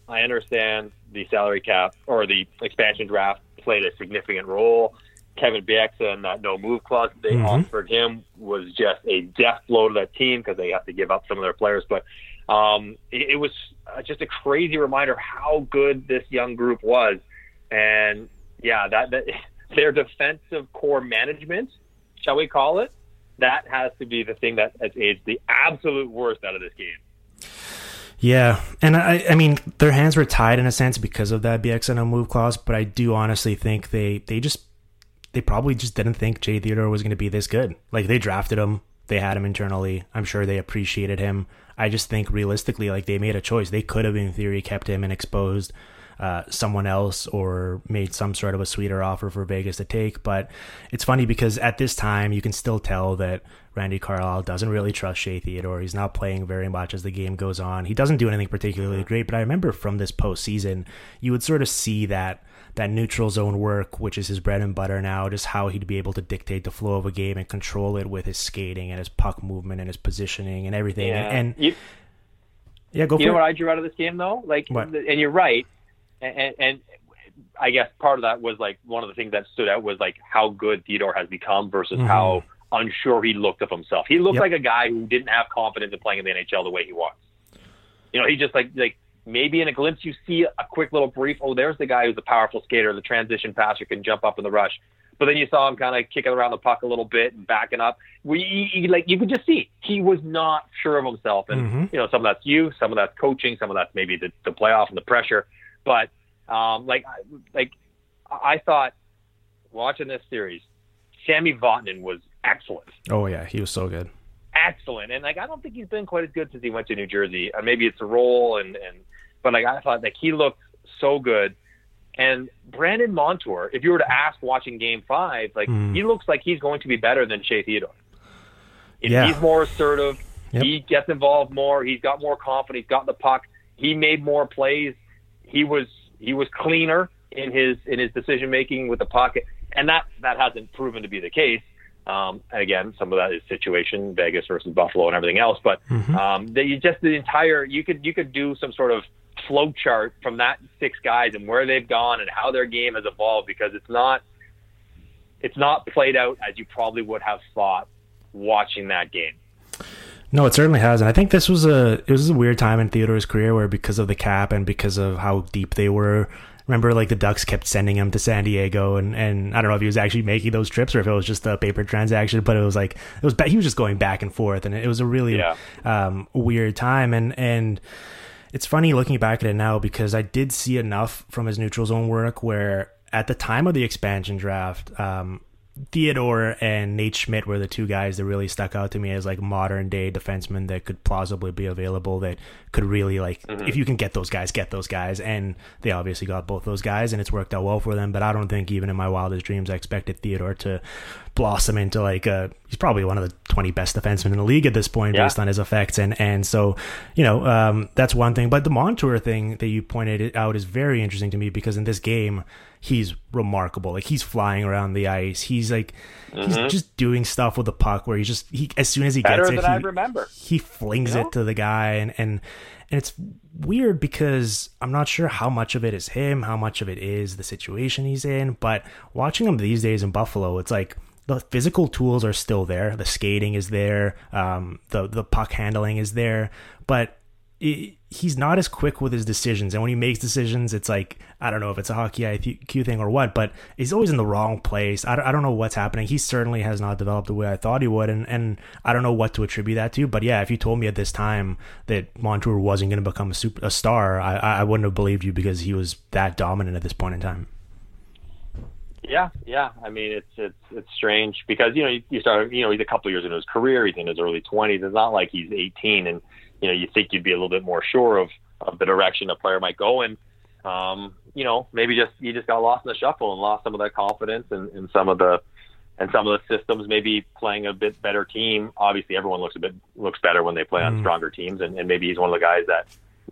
I understand the salary cap or the expansion draft played a significant role. Kevin Bieksa and that no move clause they Mhm. offered him was just a death blow to that team because they have to give up some of their players. But um, it, it was uh, just a crazy reminder how good this young group was, and yeah, that, that their defensive core management, shall we call it, that has to be the thing that has aged the absolute worst out of this game. Yeah, and I, I mean, their hands were tied in a sense because of that Bieksa no move clause. But I do honestly think they they just they probably just didn't think Shea Theodore was going to be this good. Like they drafted him, they had him internally. I'm sure they appreciated him. I just think realistically, like they made a choice. They could have, in theory, kept him and exposed uh, someone else or made some sort of a sweeter offer for Vegas to take. But it's funny because at this time, you can still tell that Randy Carlyle doesn't really trust Shea Theodore. He's not playing very much as the game goes on. He doesn't do anything particularly great. But I remember from this postseason, you would sort of see that that neutral zone work, which is his bread and butter now, just how he'd be able to dictate the flow of a game and control it with his skating and his puck movement and his positioning and everything. And, and you, yeah, go you for know it. what I drew out of this game though? Like, What? and you're right, and, and I guess part of that was like one of the things that stood out was like how good Theodore has become versus Mhm. how unsure he looked of himself. He looked Yep. like a guy who didn't have confidence in playing in the NHL the way he was. You know, he just like like maybe in a glimpse you see a quick little brief. Oh, there's the guy who's a powerful skater, the transition passer can jump up in the rush. But then you saw him kind of kicking around the puck a little bit and backing up. We you, you- like you could just see he was not sure of himself, and Mhm. you know some of that's you, some of that's coaching, some of that's maybe the, the playoff and the pressure. But um, like I- like I thought watching this series, Sami Vatanen was excellent Oh yeah, he was so good. excellent. And like I don't think he's been quite as good since he went to New Jersey. Uh, maybe it's a role and and but like I thought like he looked so good. And Brandon Montour, if you were to ask watching Game Five, like Mm. he looks like he's going to be better than Shea Theodore. If Yeah. He's more assertive. Yep. He gets involved more. He's got more confidence. He's got the puck. He made more plays. He was he was cleaner in his in his decision making with the pocket, and that that hasn't proven to be the case. Um, again, some of that is situation, Vegas versus Buffalo, and everything else. But Mhm. um, the, you just the entire you could you could do some sort of flow chart from that six guys and where they've gone and how their game has evolved because it's not it's not played out as you probably would have thought watching that game. No, it certainly has, and I think this was a it was a weird time in Theodore's career where because of the cap and because of how deep they were. Remember, like the Ducks kept sending him to San Diego, and, and I don't know if he was actually making those trips or if it was just a paper transaction. But it was like it was he was just going back and forth, and it was a really Yeah. um, weird time. And and it's funny looking back at it now because I did see enough from his neutral zone work where at the time of the expansion draft, um, Theodore and Nate Schmidt were the two guys that really stuck out to me as like modern day defensemen that could plausibly be available that could really like if you can get those guys, get those guys. And they obviously got both those guys and it's worked out well for them. But I don't think even in my wildest dreams I expected Theodore to blossom into like a he's probably one of the 20 best defensemen in the league at this point Yeah. based on his effects and and so you know um that's one thing but the montour thing that you pointed out is very interesting to me because in this game he's remarkable like he's flying around the ice he's like he's just doing stuff with the puck where he's just he as soon as he Mm-hmm. Better gets it than I he, remember. he flings You know? it to the guy and and and it's weird because I'm not sure how much of it is him, how much of it is the situation he's in. But watching him these days in Buffalo, it's like the physical tools are still there. The skating is there. Um, the the puck handling is there, but it, he's not as quick with his decisions. And when he makes decisions, it's like I don't know if it's a hockey IQ thing or what, but he's always in the wrong place. I don't, I don't know what's happening. He certainly has not developed the way I thought he would, and and I don't know what to attribute that to. But yeah, if you told me at this time that Montour wasn't going to become a super a star, I I wouldn't have believed you because he was that dominant at this point in time. Yeah, yeah. I mean, it's it's it's strange because you know you, you start you know he's a couple years into his career. He's in his early twenties. It's not like he's 18, and you know you think you'd be a little bit more sure of of the direction a player might go. And um, you know maybe just you just got lost in the shuffle and lost some of that confidence and, and some of the and some of the systems. Maybe playing a bit better team. Obviously, everyone looks a bit looks better when they play on Mm. stronger teams, and, and maybe he's one of the guys that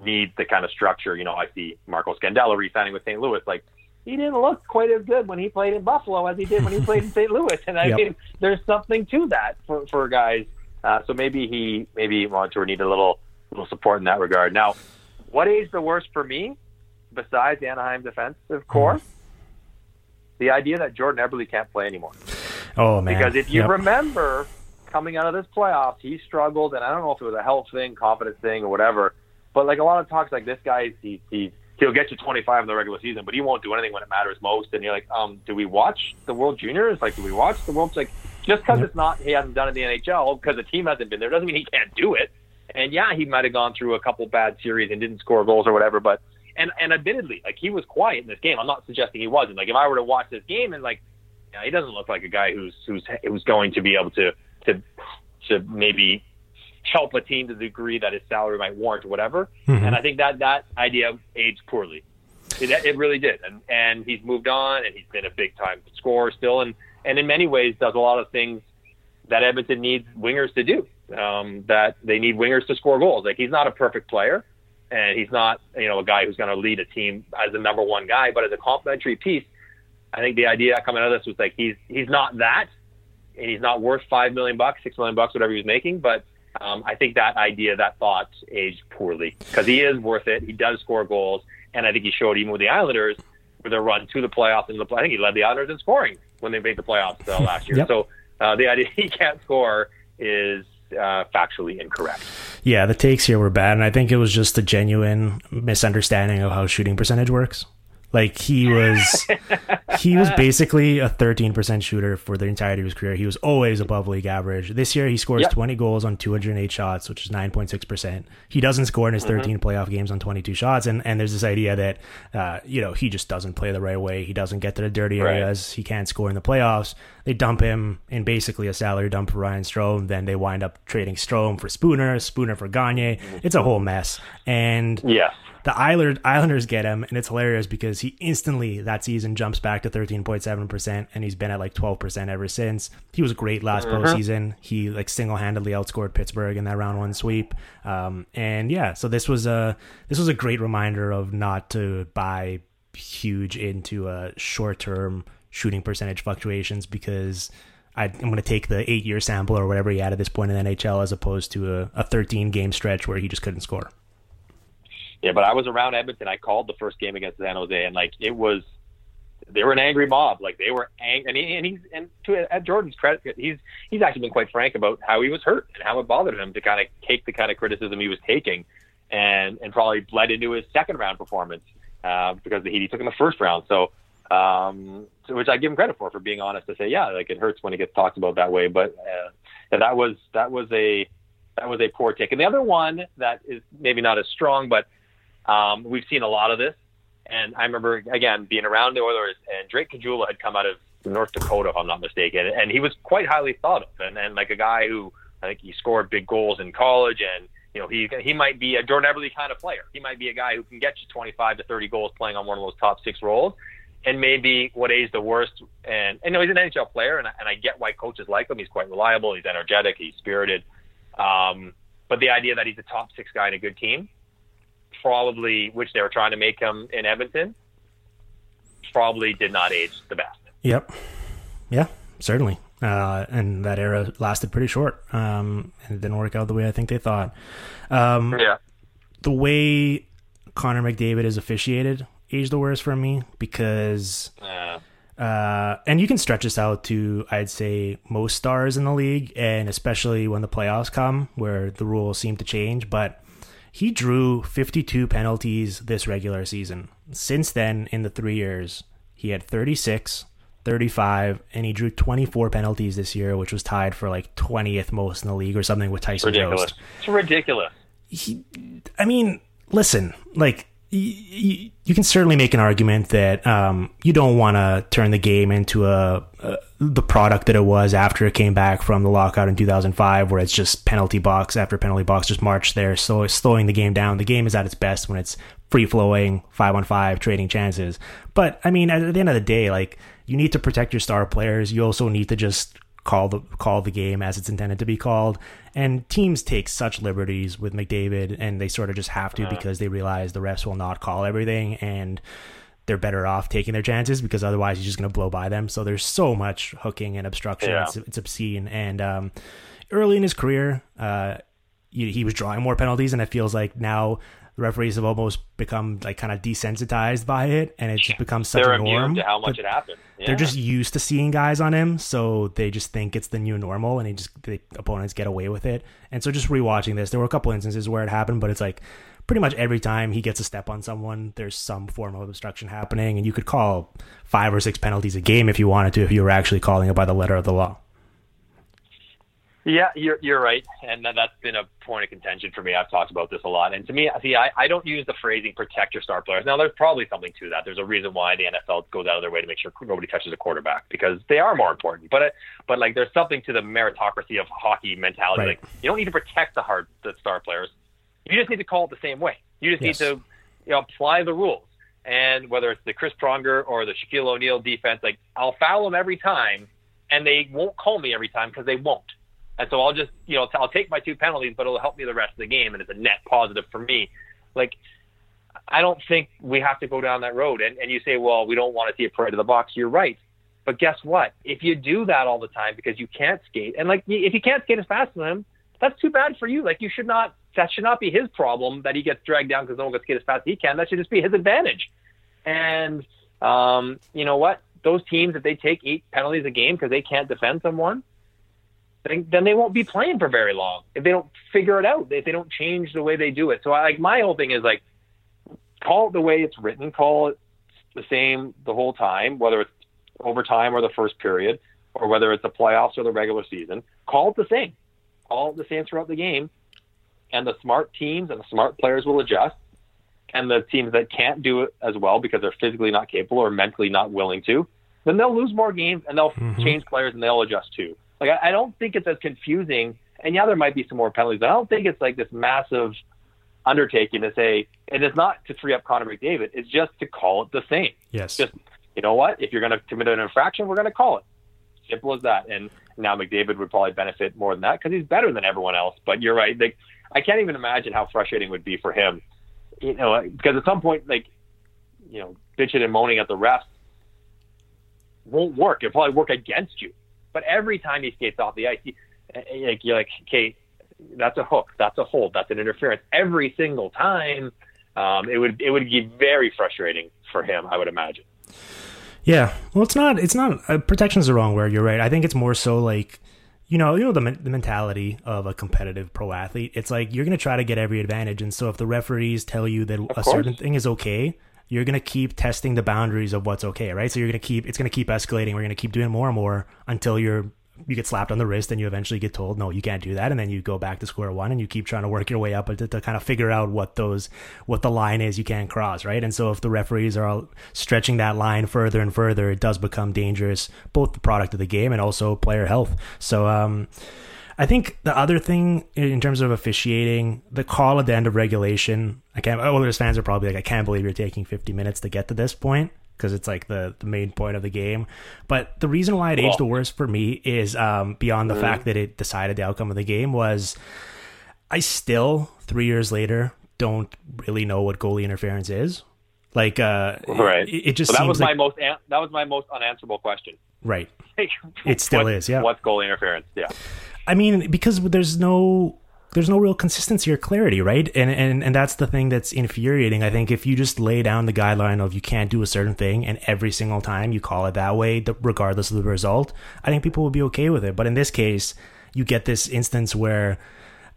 need the kind of structure. You know, I see Marco Scandella re-signing with St. Louis, like he didn't look quite as good when he played in Buffalo as he did when he played in St. Louis. And I Yep. mean, there's something to that for, for guys. Uh, so maybe he, maybe Montour needed a little, little support in that regard. Now, what is the worst for me, besides Anaheim defensive core? The idea that Jordan Eberle can't play anymore. Oh man! Because if you Yep. remember coming out of this playoffs, he struggled, and I don't know if it was a health thing, confidence thing, or whatever. But like a lot of talks, like this guy, he, he he'll get you 25 in the regular season, but he won't do anything when it matters most. And you're like, um, do we watch the World Juniors? Like, do we watch the World? Like, just because it's not he hasn't done it in the NHL because the team hasn't been there doesn't mean he can't do it. And yeah, he might have gone through a couple bad series and didn't score goals or whatever, but. And, and admittedly, like he was quiet in this game. I'm not suggesting he wasn't. Like if I were to watch this game and like yeah, he doesn't look like a guy who's who's who's going to be able to to to maybe help a team to the degree that his salary might warrant or whatever. Mhm. And I think that that idea aged poorly. It, it really did, and and he's moved on, and he's been a big time scorer still, and and in many ways does a lot of things that Edmonton needs wingers to do. Um, that they need wingers to score goals. Like he's not a perfect player, and he's not you know a guy who's going to lead a team as the number one guy, but as a complementary piece. I think the idea coming out of this was like he's he's not that, and he's not worth five million bucks, six million bucks, whatever he was making. But um, I think that idea, that thought, aged poorly because he is worth it. He does score goals, and I think he showed even with the Islanders with their run to the playoffs. And the I think he led the Islanders in scoring when they made the playoffs uh, last year. Yep. So uh, the idea he can't score is uh, factually incorrect. Yeah, the takes here were bad, and I think it was just a genuine misunderstanding of how shooting percentage works. Like he was, he was basically a 13% shooter for the entirety of his career. He was always above league average. This year, he scores Yep. 20 goals on 208 shots, which is 9.6%. He doesn't score in his 13 playoff games on 22 shots, and and there's this idea that, uh, you know, he just doesn't play the right way. He doesn't get to the dirty Right. areas. He can't score in the playoffs. They dump him in basically a salary dump for Ryan Strome. Then they wind up trading Strome for Spooner, Spooner for Gagner. It's a whole mess. And Yes. The Islanders, Islanders get him, and it's hilarious because he instantly that season jumps back to 13.7%, and he's been at like 12% ever since. He was great last postseason. He like single handedly outscored Pittsburgh in that round one sweep. Um, and yeah, so this was a this was a great reminder of not to buy huge into a short term shooting percentage fluctuations because. I, I'm going to take the eight year sample or whatever he had at this point in the NHL as opposed to a, a 13 game stretch where he just couldn't score. Yeah, but I was around Edmonton. I called the first game against San Jose, and like it was they were an angry mob. Like they were angry, and, he, and he's and to at Jordan's credit, he's he's actually been quite frank about how he was hurt and how it bothered him to kind of take the kind of criticism he was taking, and and probably bled into his second round performance uh, because the Heat he took in the first round. So, um, so which I give him credit for for being honest to say, yeah, like it hurts when it gets talked about that way. But uh, that was that was a that was a poor take. And the other one that is maybe not as strong, but um, we've seen a lot of this and I remember again being around the Oilers, and Drake Caggiula had come out of North Dakota, if I'm not mistaken, and he was quite highly thought of, and, and like a guy who I think he scored big goals in college, and you know he he might be a Jordan Eberle kind of player. He might be a guy who can get you 25 to 30 goals playing on one of those top six roles. And maybe what what is the worst, and, and you know he's an NHL player, and I, and I get why coaches like him. He's quite reliable, he's energetic, he's spirited. Um, but the idea that he's a top six guy in a good team, probably, which they were trying to make him in Edmonton, probably did not age the best. Yep. Yeah, certainly. Uh, and that era lasted pretty short. Um, and it didn't work out the way I think they thought. Um, yeah. The way Connor McDavid is officiated aged the worst for me because. Uh, uh, and you can stretch this out to, I'd say, most stars in the league, and especially when the playoffs come, where the rules seem to change. But he drew 52 penalties this regular season. Since then, in the three years, he had 36, 35, and he drew 24 penalties this year, which was tied for like 20th most in the league or something with Tyson ridiculous. Jost. It's ridiculous. He, I mean, listen, like you, you can certainly make an argument that um, you don't want to turn the game into a, a, the product that it was after it came back from the lockout in 2005, where it's just penalty box after penalty box, just march there. So it's slowing the game down. The game is at its best when it's free flowing, five on five, trading chances. But I mean, at the end of the day, like you need to protect your star players. You also need to just call the call the game as it's intended to be called. And teams take such liberties with McDavid, and they sort of just have to because they realize the refs will not call everything, and they're better off taking their chances because otherwise he's just going to blow by them. So there's so much hooking and obstruction. Yeah. It's, it's, obscene. And um, early in his career, uh, he, he was drawing more penalties, and it feels like now the referees have almost become like kind of desensitized by it, and it just becomes such they're a norm. to how much it happened. Yeah. They're just used to seeing guys on him, so they just think it's the new normal, and he just the opponents get away with it. And so, just rewatching this, there were a couple instances where it happened, but it's like pretty much every time he gets a step on someone, there's some form of obstruction happening, and you could call five or six penalties a game if you wanted to, if you were actually calling it by the letter of the law. Yeah, you're you're right, and that's been a point of contention for me. I've talked about this a lot, and to me, see, I, I don't use the phrasing "protect your star players." Now, there's probably something to that. There's a reason why the NFL goes out of their way to make sure nobody touches a quarterback because they are more important. But but like, there's something to the meritocracy of hockey mentality. Right. Like, you don't need to protect the hard the star players. You just need to call it the same way. You just Yes. need to you know apply the rules. And whether it's the Chris Pronger or the Shaquille O'Neal defense, like I'll foul them every time, and they won't call me every time because they won't. And so I'll just, you know, I'll take my two penalties, but it'll help me the rest of the game, and it's a net positive for me. Like, I don't think we have to go down that road. And, and you say, well, we don't want to see a parade of the box. You're right. But guess what? If you do that all the time because you can't skate, and like if you can't skate as fast as him, that's too bad for you. Like you should not. That should not be his problem that he gets dragged down because no one can skate as fast as he can. That should just be his advantage. And um, you know what? Those teams, if they take eight penalties a game because they can't defend someone, then, then they won't be playing for very long if they don't figure it out. If they don't change the way they do it. So I, like my whole thing is like, call it the way it's written. Call it the same the whole time, whether it's overtime or the first period, or whether it's the playoffs or the regular season. Call it the same. Call it the same throughout the game, and the smart teams and the smart players will adjust. And the teams that can't do it as well because they're physically not capable or mentally not willing to, then they'll lose more games and they'll Mhm. change players and they'll adjust too. Like I, I don't think it's as confusing. And yeah, there might be some more penalties. But I don't think it's like this massive undertaking to say, and it's not to free up Connor McDavid. It's just to call it the same. Yes. Just you know what? If you're going to commit an infraction, we're going to call it. Simple as that. And now McDavid would probably benefit more than that because he's better than everyone else. But you're right. Like I can't even imagine how frustrating it would be for him. You know, uh, because at some point, like you know, bitching and moaning at the refs won't work. It'll probably work against you. But every time he skates off the ice, he, eh, eh, like you're like, okay, that's a hook, that's a hold, that's an interference. Every single time, um, it would it would be very frustrating for him, I would imagine. Yeah, well, it's not. It's not. Uh, protection is the wrong word. You're right. I think it's more so like, you know, you know the the mentality of a competitive pro athlete. It's like you're gonna try to get every advantage, and so if the referees tell you that Of a course. certain thing is okay, you're gonna keep testing the boundaries of what's okay, right? So you're gonna keep. It's gonna keep escalating. We're gonna keep doing more and more until you're you get slapped on the wrist and you eventually get told no you can't do that. And then you go back to square one and you keep trying to work your way up to, to kind of figure out what those what the line is you can't cross right? And so if the referees are stretching that line further and further it does become dangerous both the product of the game and also player health. So um I think the other thing in terms of officiating, the call at the end of regulation, I can't. Oilers fans are probably like, I can't believe you're taking 50 minutes to get to this point because it's like the, the main point of the game. But the reason why it aged the worst for me is um, beyond the fact that it decided the outcome of the game was I still three years later don't really know what goalie interference is. Like, uh, Right. It, it just So that seems was like my most an- that was my most unanswerable question. right. It still what- is, yeah. What's goalie interference? Yeah. I mean, because there's no there's no real consistency or clarity, right? And and and that's the thing that's infuriating. I think if you just lay down the guideline of you can't do a certain thing, and every single time you call it that way, regardless of the result, I think people will be okay with it. But in this case, you get this instance where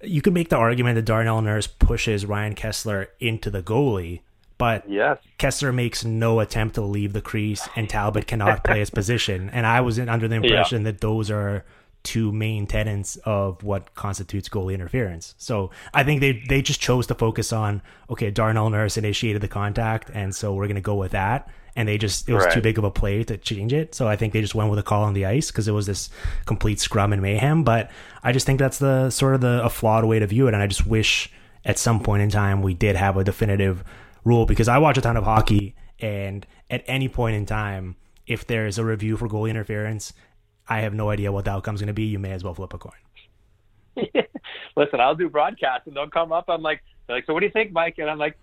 you could make the argument that Darnell Nurse pushes Ryan Kesler into the goalie, but Yes. Kesler makes no attempt to leave the crease, and Talbot cannot play his position. And I was under the impression that those are two main tenets of what constitutes goalie interference. So I think they they just chose to focus on okay, Darnell Nurse initiated the contact, and so we're gonna go with that. And they just it was too big of a play to change it. So I think they just went with a call on the ice because it was this complete scrum and mayhem. But I just think that's the sort of the a flawed way to view it, and I just wish at some point in time we did have a definitive rule because I watch a ton of hockey and at any point in time, if there's a review for goalie interference, I have no idea what the outcome's going to be. You may as well flip a coin. Listen, I'll do broadcasts and they'll come up. I'm like, they're like, so what do you think, Mike? And I'm like,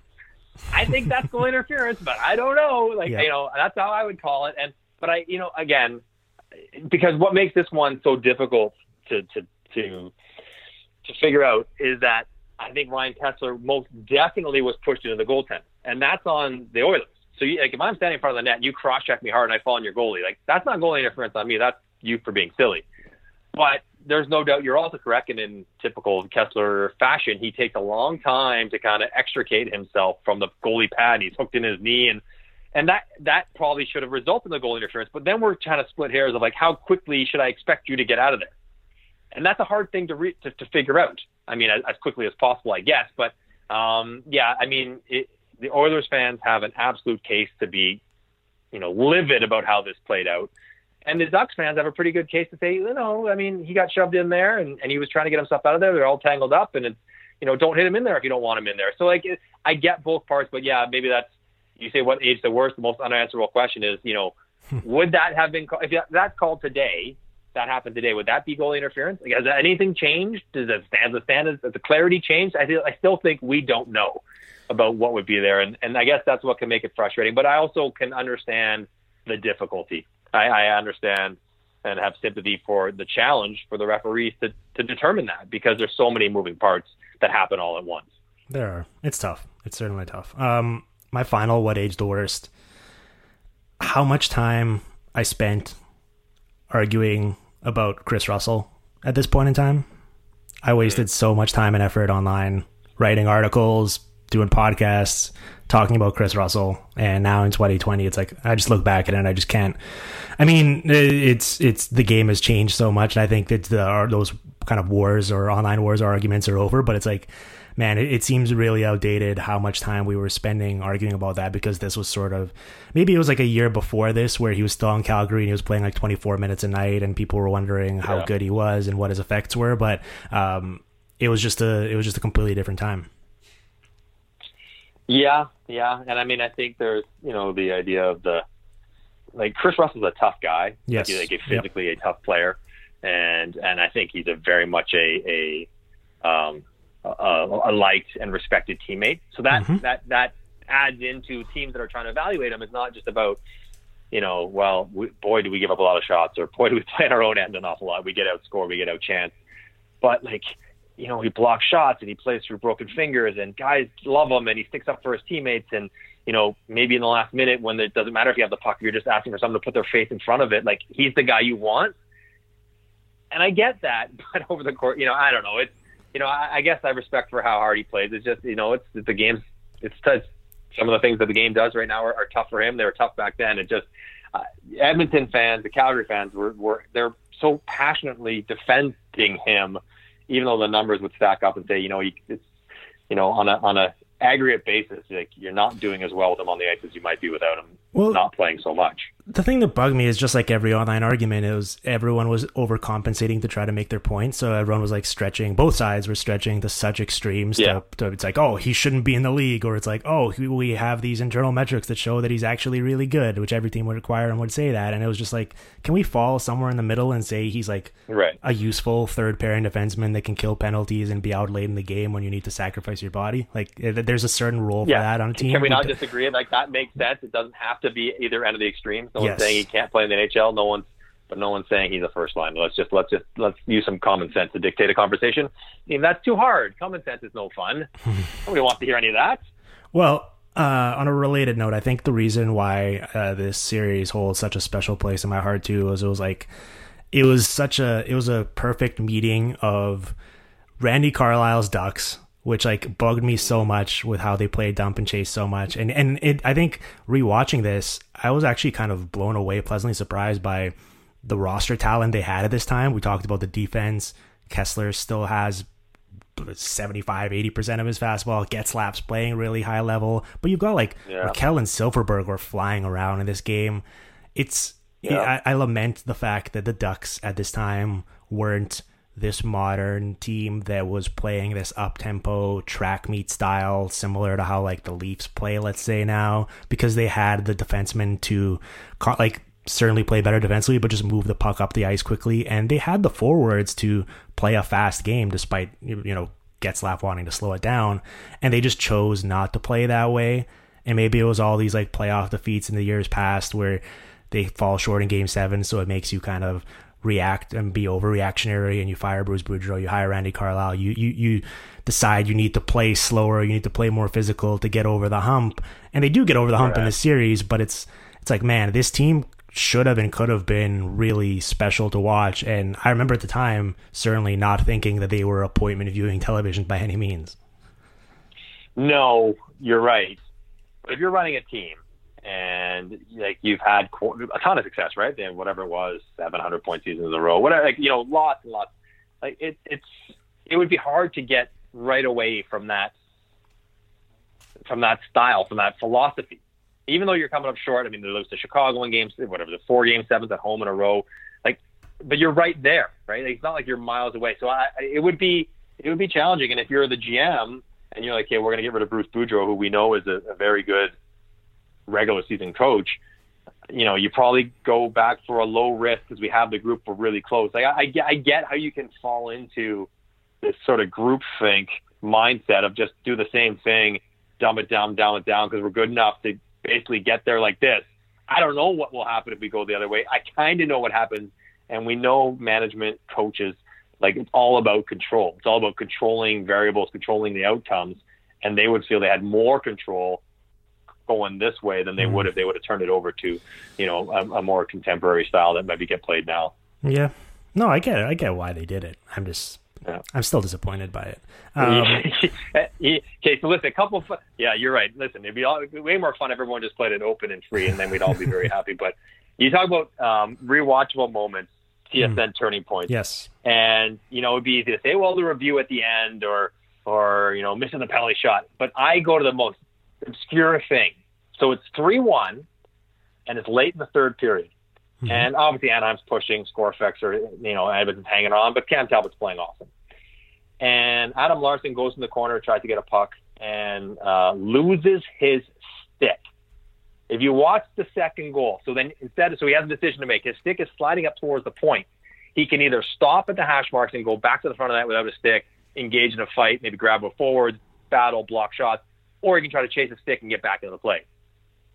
I think that's goal interference, but I don't know. Like, Yeah. you know, that's how I would call it. And, but I, you know, again, because what makes this one so difficult to, to, to, to figure out is that I think Ryan Kesler most definitely was pushed into the goaltend, and that's on the Oilers. So, you, like, if I'm standing in front of the net, and you cross check me hard, and I fall on your goalie. Like, that's not goalie interference on me. That's you for being silly. But there's no doubt you're also correct, and in typical Kesler fashion, he takes a long time to kind of extricate himself from the goalie pad. He's hooked in his knee, and and that that probably should have resulted in the goal interference. But then we're trying to split hairs of like how quickly should I expect you to get out of there, and that's a hard thing to re- to, to figure out. I mean, as, as quickly as possible, I guess. But um, yeah, I mean, it, the Oilers fans have an absolute case to be, you know, livid about how this played out. And the Ducks fans have a pretty good case to say, you know, I mean, he got shoved in there and, and he was trying to get himself out of there. They're all tangled up and it's, you know, don't hit him in there if you don't want him in there. So like, it, I get both parts, but yeah, maybe that's, you say what age the worst, the most unanswerable question is, you know, hmm. would that have been, call- if that's called today, that happened today, would that be goal interference? Like, has anything changed? Does the stand, the standards, has the clarity changed? I feel, I still think we don't know about what would be there. And, and I guess that's what can make it frustrating, but I also can understand the difficulty. I, I understand and have sympathy for the challenge for the referees to, to determine that because there's so many moving parts that happen all at once. There are. It's tough. It's certainly tough. Um, my final what age the worst. How much time I spent arguing about Kris Russell at this point in time. I wasted so much time and effort online writing articles, doing podcasts, talking about Kris Russell, and now in 2020, it's like I just look back at it and I just can't. I mean, it's it's the game has changed so much, and I think that the, are those kind of wars or online wars or arguments are over. But it's like, man, it, it seems really outdated how much time we were spending arguing about that because this was sort of maybe it was like a year before this where he was still in Calgary and he was playing like 24 minutes a night, and people were wondering how Yeah. good he was and what his effects were, but. um it was just a it was just a completely different time. Yeah, yeah, and I mean, I think there's you know the idea of the like Kris Russell's a tough guy. Yes. like, he's a Yep. physically a tough player, and and I think he's a very much a a um a, a liked and respected teammate. So that Mhm. that that adds into teams that are trying to evaluate him. It's not just about you know, well, we, boy, do we give up a lot of shots, or boy, do we play on our own end an awful lot. We get outscored, we get outchanced. But like, you know, he blocks shots and he plays through broken fingers and guys love him and he sticks up for his teammates and you know, maybe in the last minute when it doesn't matter if you have the puck, you're just asking for someone to put their face in front of it, like he's the guy you want. And I get that, but over the court, you know, I don't know. It's, you know, I, I guess I respect for how hard he plays. It's just, you know, it's the game's, it's, it's some of the things that the game does right now are, are tough for him. They were tough back then. It just, uh, Edmonton fans, the Calgary fans were, were, they're so passionately defending him, even though the numbers would stack up and say, you know, it's, you know, on a, on a aggregate basis, like you're not doing as well with him on the ice as you might be without him well, not playing so much the thing that bugged me is just like every online argument, it was everyone was overcompensating to try to make their point. So everyone was like stretching, both sides were stretching to such extremes. Yeah. To, to, it's like, oh, he shouldn't be in the league, or it's like, oh, we have these internal metrics that show that he's actually really good, which every team would require and would say that. And it was just like, can we fall somewhere in the middle and say he's like right. a useful third pairing defenseman that can kill penalties and be out late in the game when you need to sacrifice your body? Like, there's a certain role for that on a team. Can we not disagree? Like that makes sense. It doesn't have to be either end of the extremes. No yes. one's saying he can't play in the NHL. No one's, but no one's saying he's a first line. Let's just let's just let's use some common sense to dictate a conversation. I mean, that's too hard. Common sense is no fun. Nobody wants to hear any of that. Well, uh, on a related note, I think the reason why uh, this series holds such a special place in my heart too was it was like it was such a it was a perfect meeting of Randy Carlyle's Ducks which like bugged me so much with how they played dump and chase so much. And and it, I think rewatching this, I was actually kind of blown away, pleasantly surprised by the roster talent they had at this time. We talked about the defense. Kesler still has 75 80% of his fastball Getzlaf's playing really high level but you've got like yeah. Rakell and Silfverberg were flying around in this game it's yeah. I, I lament the fact that the Ducks at this time weren't this modern team that was playing this up tempo track meet style, similar to how like the Leafs play, let's say now, because they had the defensemen to like certainly play better defensively, but just move the puck up the ice quickly, and they had the forwards to play a fast game despite you know Getzlaf wanting to slow it down, and they just chose not to play that way. And maybe it was all these like playoff defeats in the years past where they fall short in game seven, so it makes you kind of react and be overreactionary and you fire Bruce Boudreau, you hire Randy Carlyle, you, you, you decide you need to play slower, you need to play more physical to get over the hump. And they do get over the hump right. in the series, but it's, it's like, man, this team should have and could have been really special to watch. And I remember at the time, certainly not thinking that they were appointment viewing television by any means. No, you're right. If you're running a team and like you've had a ton of success, right? And whatever it was, 700 point seasons in a row, whatever, like you know, lots and lots. Like it, it's it would be hard to get right away from that from that style, from that philosophy. Even though you're coming up short, I mean, they lose to Chicago in games, whatever, the four game sevens at home in a row, like, but you're right there, right? Like, it's not like you're miles away. So I, it would be it would be challenging. And if you're the GM and you're like, hey, we're going to get rid of Bruce Boudreau, who we know is a, a very good regular season coach, you know, you probably go back for a low risk because we have the group. We're really close. Like I, I, get, I get how you can fall into this sort of group think mindset of just do the same thing, dumb it down, down it down because we're good enough to basically get there like this. I don't know what will happen if we go the other way. I kind of know what happens, and we know management coaches like it's all about control. It's all about controlling variables, controlling the outcomes, and they would feel they had more control going this way than they mm. would if they would have turned it over to, you know, a, a, more contemporary style that maybe get played now. Yeah, no, I get it. I get why they did it. I'm just, yeah. I'm still disappointed by it. Um, okay, so listen, a couple. Of, yeah, you're right. Listen, it'd be all, way more fun if everyone just played it open and free, and then we'd all be very happy. But you talk about um, rewatchable moments, TSN mm. turning points. Yes, and you know it'd be easy to say, well, the review at the end, or or you know missing the penalty shot. But I go to the most obscure thing. So it's 3 1, and it's late in the third period. Mm-hmm. And obviously, Anaheim's pushing, score effects are, you know, Edmonton's hanging on, but Cam Talbot's playing awesome. And Adam Larsson goes in the corner, tries to get a puck, and uh, loses his stick. If you watch the second goal, so then instead, so he has a decision to make. His stick is sliding up towards the point. He can either stop at the hash marks and go back to the front of that without a stick, engage in a fight, maybe grab a forward, battle, block shots, or he can try to chase a stick and get back into the play.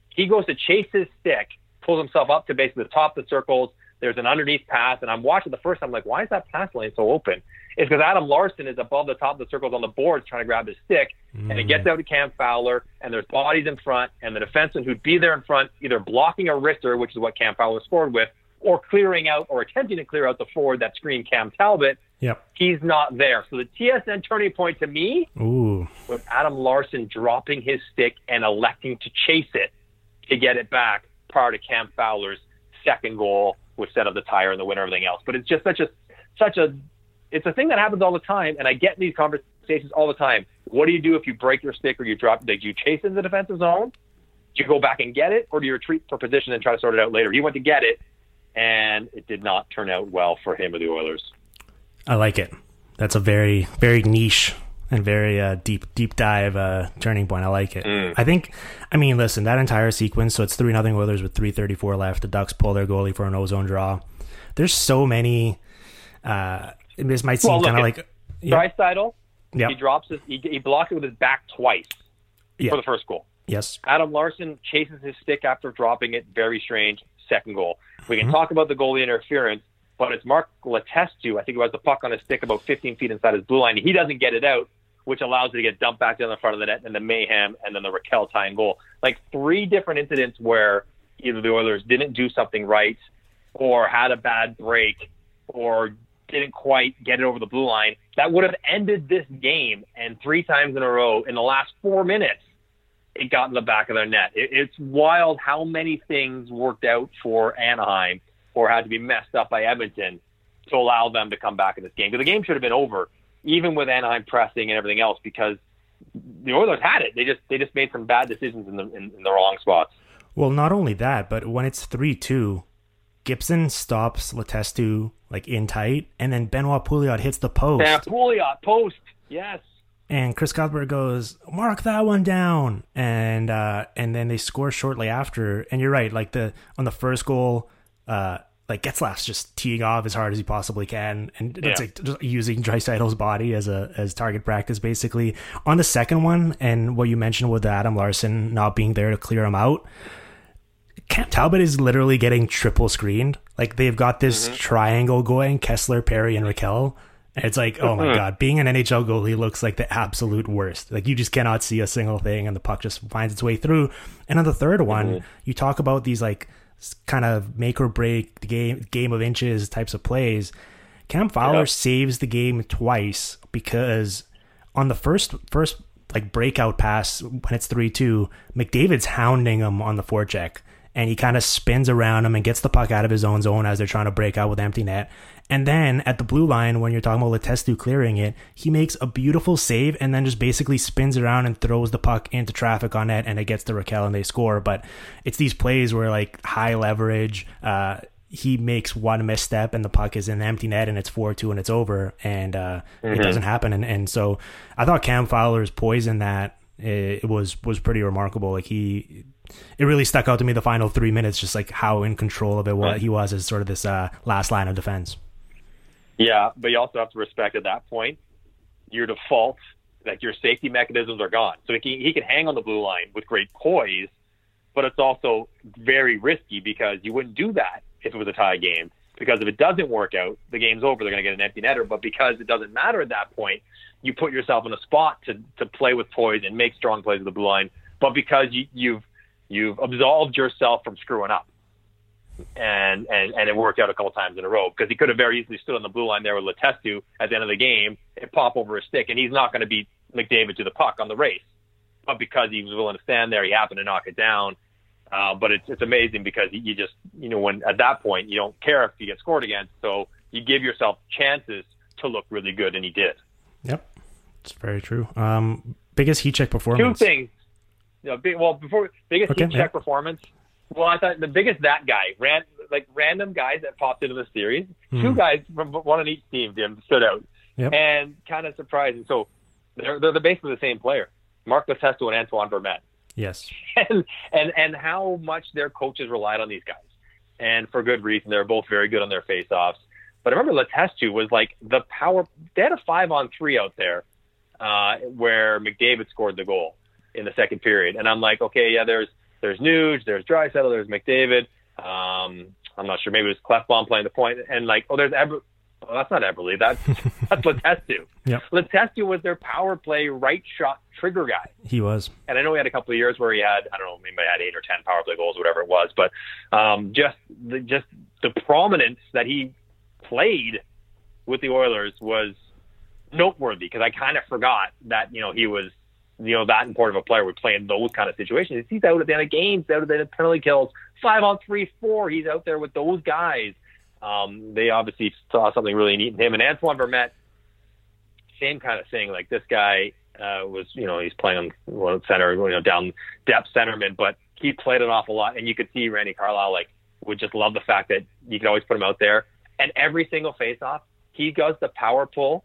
He goes to chase his stick, pulls himself up to basically the top of the circles, there's an underneath pass, and I'm watching the first time, I'm like, why is that pass lane so open? It's because Adam Larsson is above the top of the circles on the boards trying to grab his stick, mm. and it gets out to Cam Fowler, and there's bodies in front, and the defenseman who'd be there in front, either blocking a wrister, which is what Cam Fowler scored with, or clearing out or attempting to clear out the forward that screened Cam Talbot. Yep. He's not there. So the TSN turning point to me Ooh. was Adam Larsson dropping his stick and electing to chase it to get it back prior to Cam Fowler's second goal, which set up the tire and the winner, everything else. But it's just such a such a it's a thing that happens all the time, and I get these conversations all the time. What do you do if you break your stick or you drop? Did you chase in the defensive zone? Do you go back and get it, or do you retreat for position and try to sort it out later? He went to get it, and it did not turn out well for him or the Oilers. I like it. That's a very very niche and very uh, deep deep dive uh, turning point. I like it. Mm. I think. I mean, listen, that entire sequence. So it's three nothing Oilers with three thirty four left. The Ducks pull their goalie for an ozone draw. There's so many. Uh, this might seem well, kind of like yeah. Draisaitl. Yep. He drops his. He, he blocked it with his back twice for the first goal. Yes. Adam Larsson chases his stick after dropping it. Very strange. Second goal. We can mm-hmm. talk about the goalie interference, but it's Mark Letestu. I think it was the puck on his stick about 15 feet inside his blue line. He doesn't get it out which allows it to get dumped back down the front of the net, and the mayhem, and then the Rakell tying goal. Like three different incidents where either the Oilers didn't do something right, or had a bad break, or didn't quite get it over the blue line. That would have ended this game, and three times in a row in the last four minutes, it got in the back of their net. It, it's wild how many things worked out for Anaheim or had to be messed up by Edmonton to allow them to come back in this game. Because the game should have been over even with Anaheim pressing and everything else, because the Oilers had it. They just they just made some bad decisions in the in, in the wrong spots. Well, not only that, but when it's three two, Gibson stops Letestu like in tight, and then Benoit Pouliot hits the post. Yeah, Pouliot post, yes. And Chris Cuthbert goes, mark that one down, and uh, and then they score shortly after. And you're right, like the on the first goal, uh, like Getzlaf's just teeing off as hard as he possibly can, and yeah. it's like just using Draisaitl's body as a as target practice basically. On the second one, and what you mentioned with Adam Larsson not being there to clear him out, Cam Talbot is literally getting triple screened. Like they've got this mm-hmm. triangle going: Kesler, Perry, and Rakell. And it's like, oh my mm-hmm. god, being an NHL goalie looks like the absolute worst. Like you just cannot see a single thing, and the puck just finds its way through. And on the third one, mm-hmm. you talk about these like kind of make or break game game of inches types of plays. Cam Fowler yep. saves the game twice because on the first first like breakout pass when it's three two, McDavid's hounding him on the forecheck and he kind of spins around him and gets the puck out of his own zone as they're trying to break out with empty net. And then at the blue line, when you're talking about Letestu clearing it, he makes a beautiful save and then just basically spins around and throws the puck into traffic on net and it gets to Rakell and they score. But it's these plays where like high leverage, uh, he makes one misstep and the puck is in the empty net and it's 4-2 and it's over and uh, mm-hmm. it doesn't happen. And, and so I thought Cam Fowler's poison that it was was pretty remarkable. Like he, it really stuck out to me the final three minutes, just like how in control of it what he was as sort of this uh, last line of defense. Yeah, but you also have to respect at that point your default, like your safety mechanisms are gone. So he can, he can hang on the blue line with great poise, but it's also very risky because you wouldn't do that if it was a tie game. Because if it doesn't work out, the game's over. They're going to get an empty netter. But because it doesn't matter at that point, you put yourself in a spot to to play with poise and make strong plays with the blue line. But because you, you've you've absolved yourself from screwing up and and and it worked out a couple times in a row because he could have very easily stood on the blue line there with Letestu at the end of the game and pop over his stick, and he's not going to beat McDavid to the puck on the race. But because he was willing to stand there, he happened to knock it down. Uh, but it's it's amazing because you just you know when at that point you don't care if you get scored against, so you give yourself chances to look really good, and he did. Yep, it's very true. Um, biggest heat check performance. Two things. You know, big, well, before biggest okay, heat yeah. check performance well, I thought the biggest that guy ran like random guys that popped into the series. Mm. Two guys from one on each team, Jim, stood out, yep. and kind of surprising. So they're they're basically the same player, Mark Letestu and Antoine Vermette. Yes, and and and how much their coaches relied on these guys, and for good reason. They're both very good on their faceoffs. But I remember Letestu was like the power. They had a five on three out there, uh, where McDavid scored the goal in the second period, and I'm like, okay, yeah, there's there's Nuge, there's Draisaitl, there's McDavid. Um, I'm not sure. Maybe it was Klefbom playing the point, and like, oh, there's Ever. Oh, that's not Eberle. That's that's Letestu. Yep. Letestu was their power play right shot trigger guy. He was. And I know he had a couple of years where he had I don't know maybe had eight or ten power play goals, whatever it was. But um, just the just the prominence that he played with the Oilers was noteworthy because I kind of forgot that you know he was you know that important of a player would play in those kind of situations. He's out at the end of games, out at the end of penalty kills, five on three, four. He's out there with those guys. Um, they obviously saw something really neat in him. And Antoine Vermette, same kind of thing. Like this guy uh, was, you know, he's playing on center, you know, down depth centerman, but he played an awful lot. And you could see Randy Carlyle like would just love the fact that you could always put him out there. And every single face-off, he does the power pull.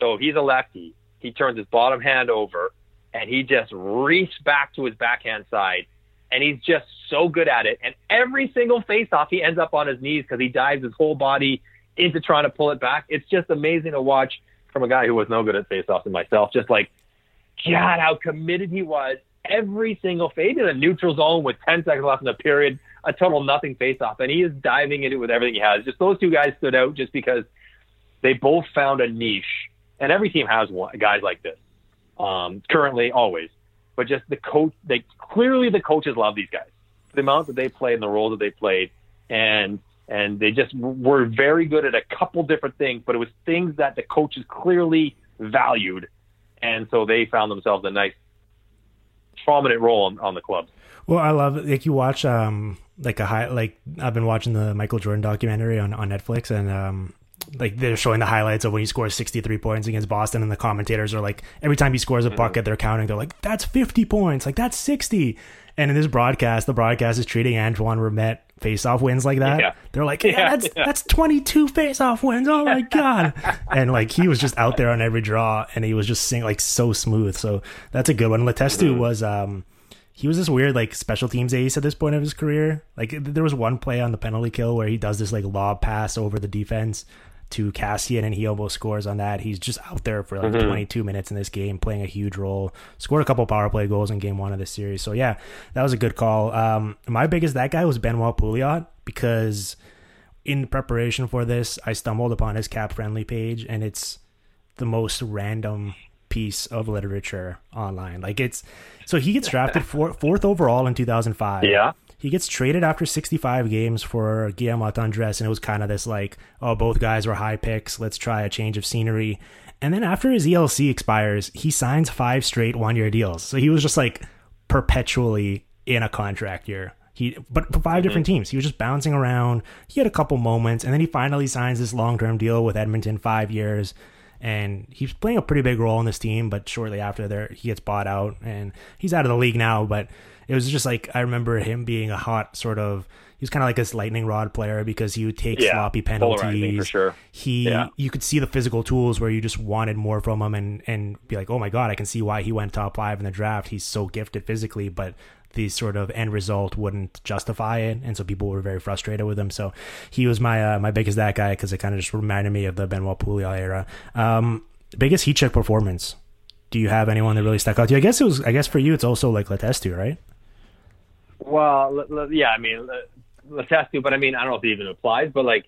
So he's a lefty. He turns his bottom hand over and he just reaches back to his backhand side and he's just so good at it. And every single face-off, he ends up on his knees because he dives his whole body into trying to pull it back. It's just amazing to watch from a guy who was no good at face-offs and myself. Just like, God, how committed he was. Every single fade in a neutral zone with 10 seconds left in the period, a total nothing face-off, and he is diving into it with everything he has. Just those two guys stood out just because they both found a niche, and every team has one, guys like this. Um, currently, always but just the coach. They clearly the coaches love these guys. The amount that they played and the roles that they played, and and they just were very good at a couple different things. But it was things that the coaches clearly valued, and so they found themselves a nice prominent role on, on the club. Well, I love it. Like you watch, um, like a high, like I've been watching the Michael Jordan documentary on, on Netflix, and um, like they're showing the highlights of when he scores 63 points against Boston and the commentators are like every time he scores a mm-hmm. bucket they're counting they're like that's 50 points like that's 60 and in this broadcast the broadcast is treating Antoine Vermette face-off wins like that yeah. they're like yeah, yeah, that's yeah. that's 22 face-off wins oh my god and like he was just out there on every draw and he was just sing like so smooth so that's a good one Letestu mm-hmm. was um he was this weird like special teams ace at this point of his career. Like there was one play on the penalty kill where he does this like lob pass over the defense to Kassian, and he almost scores on that. He's just out there for like mm-hmm. 22 minutes in this game, playing a huge role. Scored a couple power play goals in game one of this series. So yeah, that was a good call. Um, my biggest that guy was Benoit Pouliot because in preparation for this, I stumbled upon his cap friendly page, and it's the most random piece of literature online. Like it's so he gets drafted four, fourth overall in 2005. Yeah. He gets traded after 65 games for Guillaume Latendresse, and it was kind of this like, oh, both guys were high picks. Let's try a change of scenery. And then after his ELC expires, he signs five straight one year deals. So he was just like perpetually in a contract year. He but for 5 mm-hmm. different teams. He was just bouncing around. He had a couple moments, and then he finally signs this long term deal with Edmonton, five years. And he's playing a pretty big role in this team, but shortly after there he gets bought out and he's out of the league now, but it was just like I remember him being a hot sort of he was kind of like this lightning rod player because he would take yeah, sloppy penalties. For sure. He yeah. you could see the physical tools where you just wanted more from him and and be like, oh my god, I can see why he went top five in the draft. He's so gifted physically, but the sort of end result wouldn't justify it, and so people were very frustrated with him. So he was my uh, my biggest that guy because it kind of just reminded me of the Benoit Pouliot era. Um, biggest heat check performance. Do you have anyone that really stuck out to you? I guess it was. I guess for you, it's also like Letestu, right? Well, yeah, I mean, Letestu, but I mean, I don't know if it even applies, but like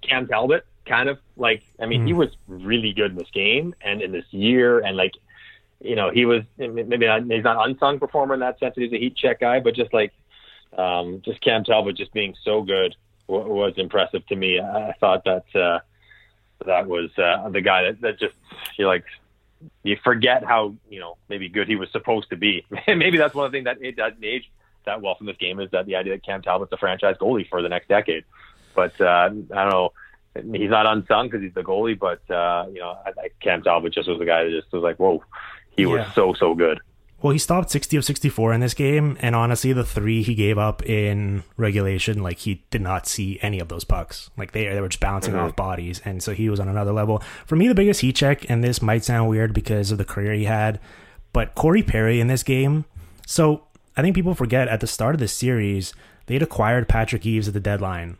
Cam Talbot, kind of like, I mean, mm. he was really good in this game and in this year, and like, you know, he was maybe not, he's not unsung performer in that sense. He's a heat check guy, but just like, um, just Cam Talbot just being so good w- was impressive to me. I thought that uh, that was uh, the guy that, that just you like you forget how you know maybe good he was supposed to be. maybe that's one of the things that it doesn't age that well from this game is that the idea that Cam Talbot's a franchise goalie for the next decade. But uh, I don't know. He's not unsung because he's the goalie, but uh, you know, I, I, Cam Talbot just was a guy that just was like, whoa, he yeah. was so so good. Well, he stopped 60 of 64 in this game, and honestly, the three he gave up in regulation, like he did not see any of those pucks. Like they, they were just bouncing mm-hmm. off bodies, and so he was on another level. For me, the biggest heat check, and this might sound weird because of the career he had, but Corey Perry in this game. So I think people forget at the start of the series, they'd acquired Patrick Eaves at the deadline.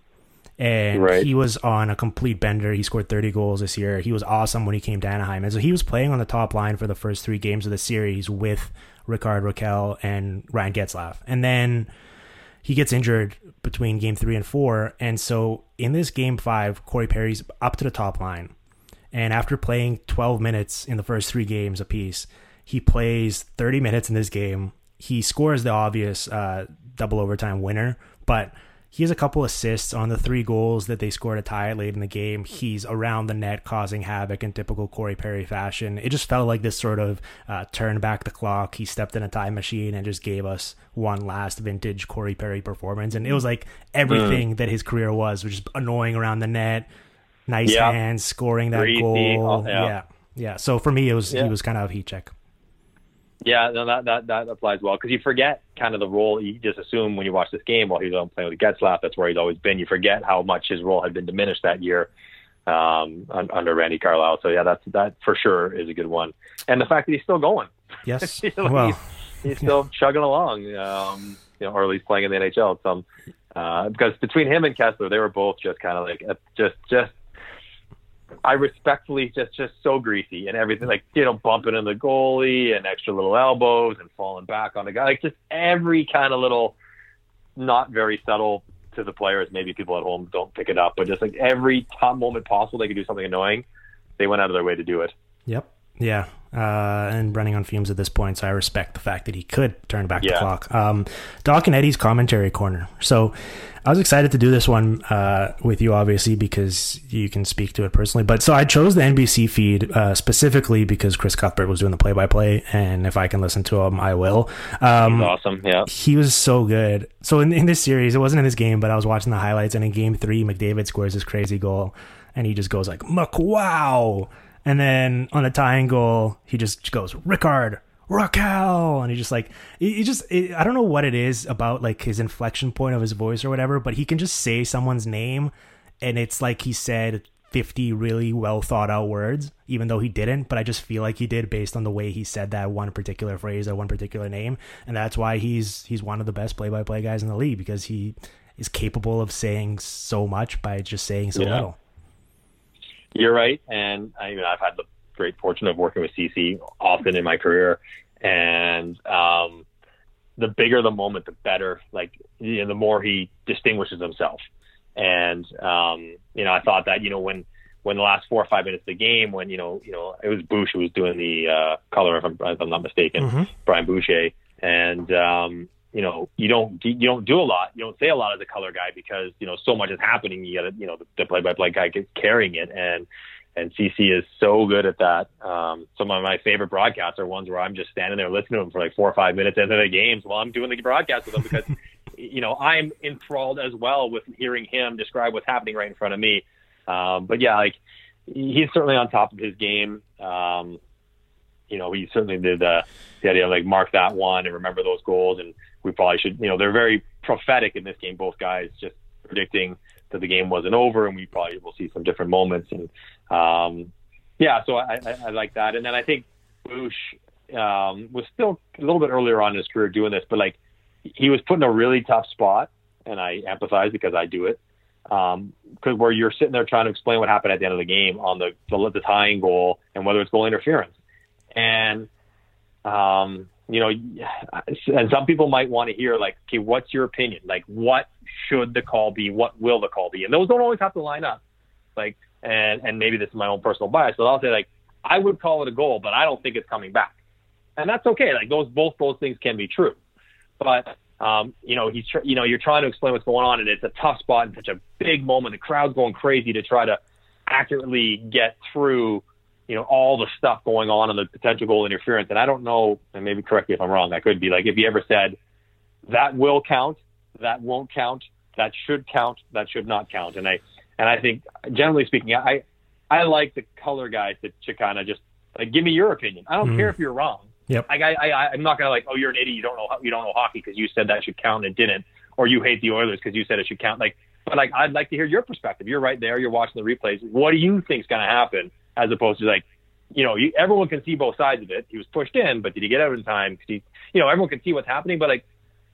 And right. he was on a complete bender. He scored 30 goals this year. He was awesome when he came to Anaheim. And so he was playing on the top line for the first three games of the series with Rickard Rakell and Ryan Getzlaf. And then he gets injured between game three and four. And so in this game five, Corey Perry's up to the top line. And after playing 12 minutes in the first three games apiece, he plays 30 minutes in this game. He scores the obvious uh, double overtime winner, but he has a couple assists on the three goals that they scored to tie it late in the game. He's around the net causing havoc in typical Corey Perry fashion. It just felt like this sort of uh, turn back the clock. He stepped in a time machine and just gave us one last vintage Corey Perry performance. And it was like everything mm. that his career was, which is annoying around the net, nice yep. hands, scoring that goal. Oh, yeah. yeah. yeah. So for me, it was yeah. he was kind of a heat check. Yeah, no, that that that applies well because you forget kind of the role. You just assume when you watch this game, while he's on playing with Getzlaf, that's where he's always been. You forget how much his role had been diminished that year um, under Randy Carlyle. So yeah, that's that for sure is a good one. And the fact that he's still going. Yes. you know, well, he's, he's still chugging along. Um, you know, or at least playing in the NHL. Some uh, because between him and Kesler, they were both just kind of like just just I respectfully just just so greasy and everything like you know bumping in the goalie and extra little elbows and falling back on the guy like just every kind of little not very subtle to the players maybe people at home don't pick it up but just like every top moment possible they could do something annoying they went out of their way to do it yep yeah uh, and running on fumes at this point, so I respect the fact that he could turn back yeah. the clock. Um, Doc and Eddie's commentary corner. So I was excited to do this one uh, with you, obviously, because you can speak to it personally. But so I chose the NBC feed uh, specifically because Chris Cuthbert was doing the play-by-play, and if I can listen to him, I will. Um, He's awesome. Yeah, he was so good. So in, in this series, it wasn't in this game, but I was watching the highlights, and in Game Three, McDavid scores this crazy goal, and he just goes like "McWow." And then on the tying goal, he just goes, Rickard, Rakell. And he just like, he just, it, I don't know what it is about like his inflection point of his voice or whatever, but he can just say someone's name and it's like he said 50 really well thought out words, even though he didn't. But I just feel like he did based on the way he said that one particular phrase or one particular name. And that's why he's, he's one of the best play by play guys in the league because he is capable of saying so much by just saying so yeah. little. You're right, and I mean I've had the great fortune of working with CC often in my career, and um, the bigger the moment, the better. Like you know, the more he distinguishes himself, and um, you know I thought that you know when when the last four or five minutes of the game, when you know you know it was Bush who was doing the uh, color, if I'm, if I'm not mistaken, mm-hmm. Brian Boucher, and um, you know, you don't you don't do a lot, you don't say a lot as a color guy because you know so much is happening. You got you know the play by play guy gets carrying it, and and CC is so good at that. Um, some of my favorite broadcasts are ones where I'm just standing there listening to them for like four or five minutes into the games while I'm doing the broadcast with them because you know I'm enthralled as well with hearing him describe what's happening right in front of me. Um, but yeah, like he's certainly on top of his game. Um, you know, he certainly did the idea of like mark that one and remember those goals and we probably should, you know, they're very prophetic in this game, both guys just predicting that the game wasn't over and we probably will see some different moments. And, um, yeah, so I, I, I like that. And then I think Bush, um, was still a little bit earlier on in his career doing this, but like he was put in a really tough spot and I empathize because I do it. Um, cause where you're sitting there trying to explain what happened at the end of the game on the, the, the tying goal and whether it's goal interference. And, um, you know, and some people might want to hear like, okay, what's your opinion? Like, what should the call be? What will the call be? And those don't always have to line up. Like, and and maybe this is my own personal bias, but I'll say like, I would call it a goal, but I don't think it's coming back, and that's okay. Like those both those things can be true, but um, you know, he's tr- you know, you're trying to explain what's going on, and it's a tough spot and such a big moment. The crowd's going crazy to try to accurately get through you know, all the stuff going on and the potential goal interference. And I don't know, and maybe correct me if I'm wrong, that could be like if you ever said that will count, that won't count, that should count, that should not count. And I and I think generally speaking, I I like the color guys to, to kind of just like give me your opinion. I don't mm-hmm. care if you're wrong. Yep. Like I, I I'm not gonna like, oh, you're an idiot. You don't know you don't know hockey because you said that should count and it didn't, or you hate the Oilers because you said it should count. Like, but like I'd like to hear your perspective. You're right there. You're watching the replays. What do you think's gonna happen? As opposed to like, you know, you, everyone can see both sides of it. He was pushed in, but did he get out in time? Cause he, you know, everyone can see what's happening, but like,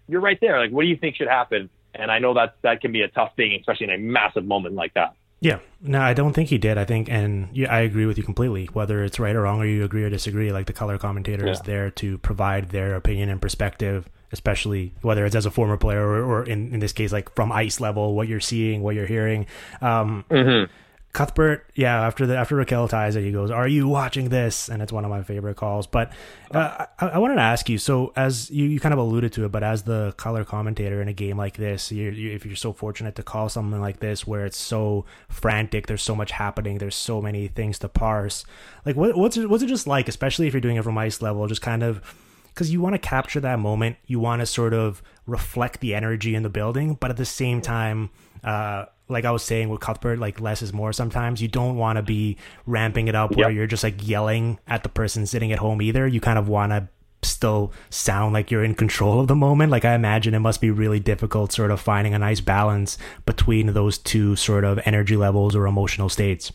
you're right there. Like, what do you think should happen? And I know that that can be a tough thing, especially in a massive moment like that. Yeah, no, I don't think he did. I think, and yeah, I agree with you completely. Whether it's right or wrong, or you agree or disagree, like the color commentator yeah. is there to provide their opinion and perspective especially whether it's as a former player or, or in, in this case, like from ice level, what you're seeing, what you're hearing. Um, Mm-hmm. Cuthbert, yeah, after the after Rakell ties it, he goes, "Are you watching this?" And it's one of my favorite calls. But uh, I, I wanted to ask you, so as you, you kind of alluded to it, but as the color commentator in a game like this, you, you, if you're so fortunate to call something like this where it's so frantic, there's so much happening, there's so many things to parse. Like, what, what's it, what's it just like, especially if you're doing it from ice level, just kind of because you want to capture that moment, you want to sort of reflect the energy in the building, but at the same time. Uh, like I was saying with Cuthbert, like less is more sometimes. You don't want to be ramping it up where Yep. you're just like yelling at the person sitting at home either. You kind of want to still sound like you're in control of the moment. Like I imagine it must be really difficult sort of finding a nice balance between those two sort of energy levels or emotional states.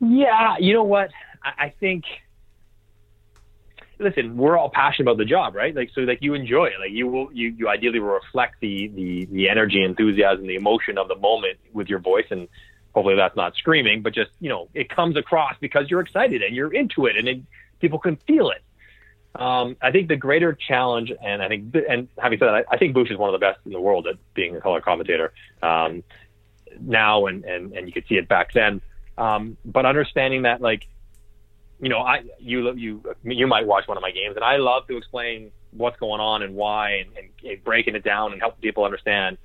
Yeah, you know what? I, I think. Listen, we're all passionate about the job, right? Like, so like you enjoy it. Like you will, you, you ideally will reflect the the the energy, enthusiasm, the emotion of the moment with your voice, and hopefully that's not screaming, but just you know it comes across because you're excited and you're into it, and it, people can feel it. Um, I think the greater challenge, and I think, and having said that, I, I think Bush is one of the best in the world at being a color commentator um, now, and, and and you could see it back then. Um, but understanding that, like, you know, I you you you might watch one of my games, and I love to explain what's going on and why, and, and, and breaking it down and helping people understand.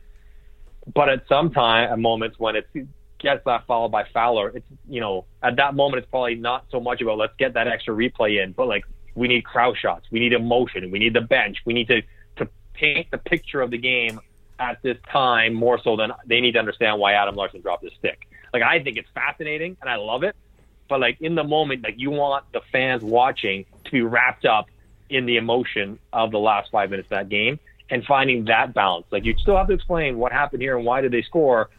But at some time, at moments when it gets that followed by Fowler, it's you know, at that moment, it's probably not so much about let's get that extra replay in, but like we need crowd shots, we need emotion, we need the bench, we need to to paint the picture of the game at this time more so than they need to understand why Adam Larsson dropped his stick. Like I think it's fascinating and I love it, but like in the moment, like you want the fans watching to be wrapped up in the emotion of the last five minutes of that game and finding that balance. Like you still have to explain what happened here and why did they score,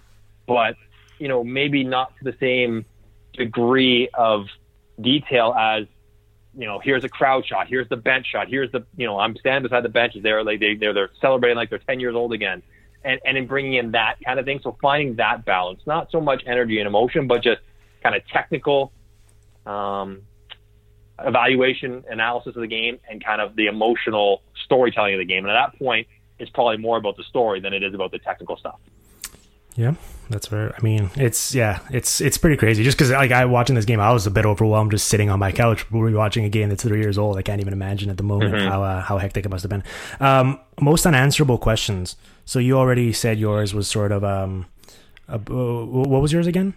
but you know maybe not to the same degree of detail as you know, here's a crowd shot, here's the bench shot, here's the, you know, I'm standing beside the benches. They're like they they're, they're celebrating like they're 10 years old again, and and in bringing in that kind of thing. So finding that balance, not so much energy and emotion, but just kind of technical um, evaluation, analysis of the game, and kind of the emotional storytelling of the game. And at that point, it's probably more about the story than it is about the technical stuff. Yeah, that's fair. I mean, it's yeah, it's it's pretty crazy. Just because like I watching this game, I was a bit overwhelmed just sitting on my couch watching a game that's three years old. I can't even imagine at the moment Mhm. how uh, how hectic it must have been. Um, most unanswerable questions. So you already said yours was sort of um, uh, what was yours again?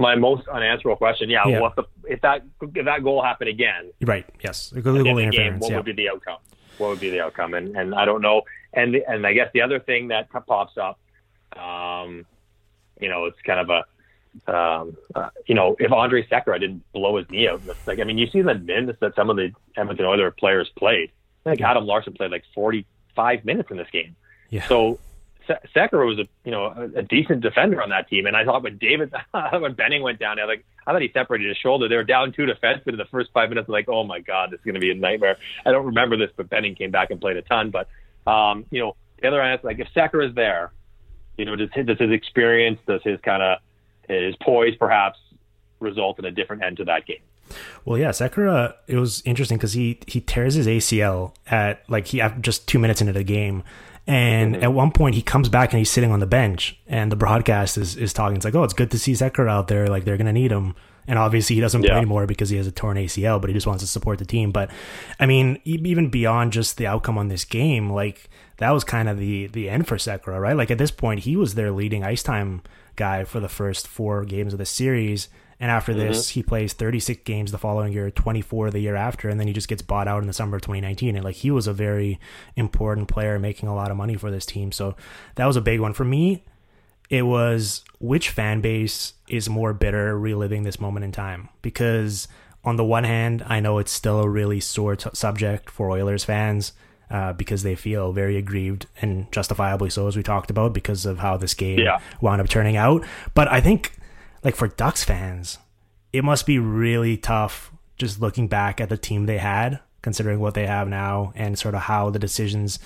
My most unanswerable question, yeah, Yeah. What the, if that if that goal happened again, Right. Yes. the of the game, interference. what Yeah. would be the outcome? What would be the outcome? And and I don't know. And and I guess the other thing that pops up, um, you know, it's kind of a, um, uh, you know, if Andre Sekera didn't blow his knee out, like I mean, you see the minutes that some of the Edmonton Oilers players played. Like. Adam Larsson played like 45 minutes in this game. Yeah. So Sekera was a you know a, a decent defender on that team, and I thought when David when Benning went down, I like I thought he separated his shoulder. They were down two defensemen in the first five minutes. I'm like, oh my god, this is going to be a nightmare. I don't remember this, but Benning came back and played a ton. But um, you know, the other end, like if Sekera is there, you know, does his, does his experience, does his kind of his poise perhaps result in a different end to that game? Well, yeah, Sekera. It was interesting because he he tears his ACL at like he just two minutes into the game, and Mm-hmm. at one point he comes back and he's sitting on the bench, and the broadcast is is talking. It's like, oh, it's good to see Sekera out there. Like they're gonna need him. And obviously he doesn't play anymore because he has a torn ACL, but he just wants to support the team. But I mean, even beyond just the outcome on this game, like that was kind of the the end for Sekera, right? Like at this point, he was their leading ice time guy for the first four games of the series. And after this, he plays 36 games the following year, 24 the year after, and then he just gets bought out in the summer of 2019. And like he was a very important player, making a lot of money for this team. So that was a big one for me. It was which fan base is more bitter reliving this moment in time? Because on the one hand, I know it's still a really sore t- subject for Oilers fans. Uh, because they feel very aggrieved and justifiably so, as we talked about, because of how this game Yeah. wound up turning out. But I think, like for Ducks fans, it must be really tough just looking back at the team they had, considering what they have now, and sort of how the decisions.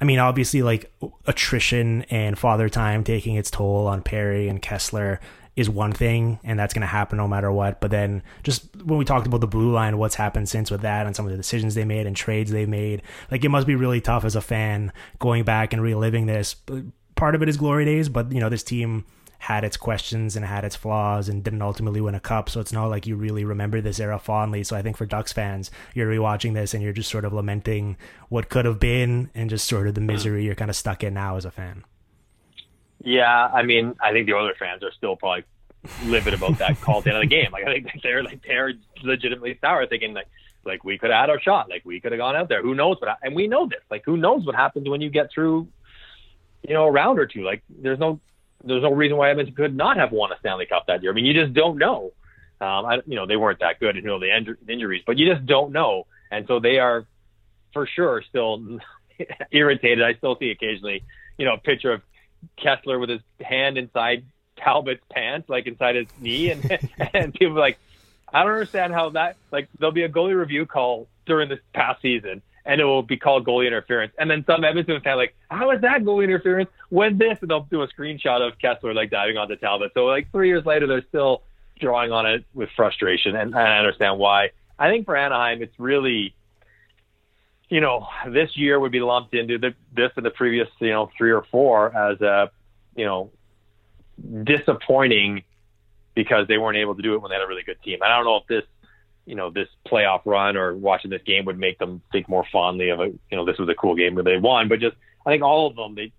I mean, obviously, like attrition and father time taking its toll on Perry and Kesler is one thing, and that's going to happen no matter what. But then, just when we talked about the blue line, what's happened since with that, and some of the decisions they made and trades they made, like it must be really tough as a fan going back and reliving this. Part of it is glory days, but you know this team had its questions and had its flaws and didn't ultimately win a cup. So it's not like you really remember this era fondly. So I think for Ducks fans, you're rewatching this and you're just sort of lamenting what could have been and just sort of the misery you're kind of stuck in now as a fan. Yeah, I mean, I think the Oilers fans are still probably livid about that call at the end of the game. Like I think they're like they're legitimately sour, thinking like like we could have had our shot, like we could have gone out there. Who knows what? And we know this. Like who knows what happens when you get through, you know, a round or two. Like there's no there's no reason why Edmonton could not have won a Stanley Cup that year. I mean, you just don't know. Um, I, you know, they weren't that good, and you know the injur- injuries, but you just don't know. And so they are, for sure, still irritated. I still see occasionally, you know, a picture of Kesler with his hand inside Talbot's pants, like inside his knee, and and people are like, I don't understand how that like there'll be a goalie review call during this past season, and it will be called goalie interference, and then some Edmonton fan like, how is that goalie interference when this? And they'll do a screenshot of Kesler like diving onto Talbot. So like three years later, they're still drawing on it with frustration, and, and I understand why. I think for Anaheim, it's really you know, this year would be lumped into the, this and the previous, you know, three or four as a, you know, disappointing because they weren't able to do it when they had a really good team. I don't know if this, you know, this playoff run or watching this game would make them think more fondly of a, you know, this was a cool game where they won, but just I think all of them, they,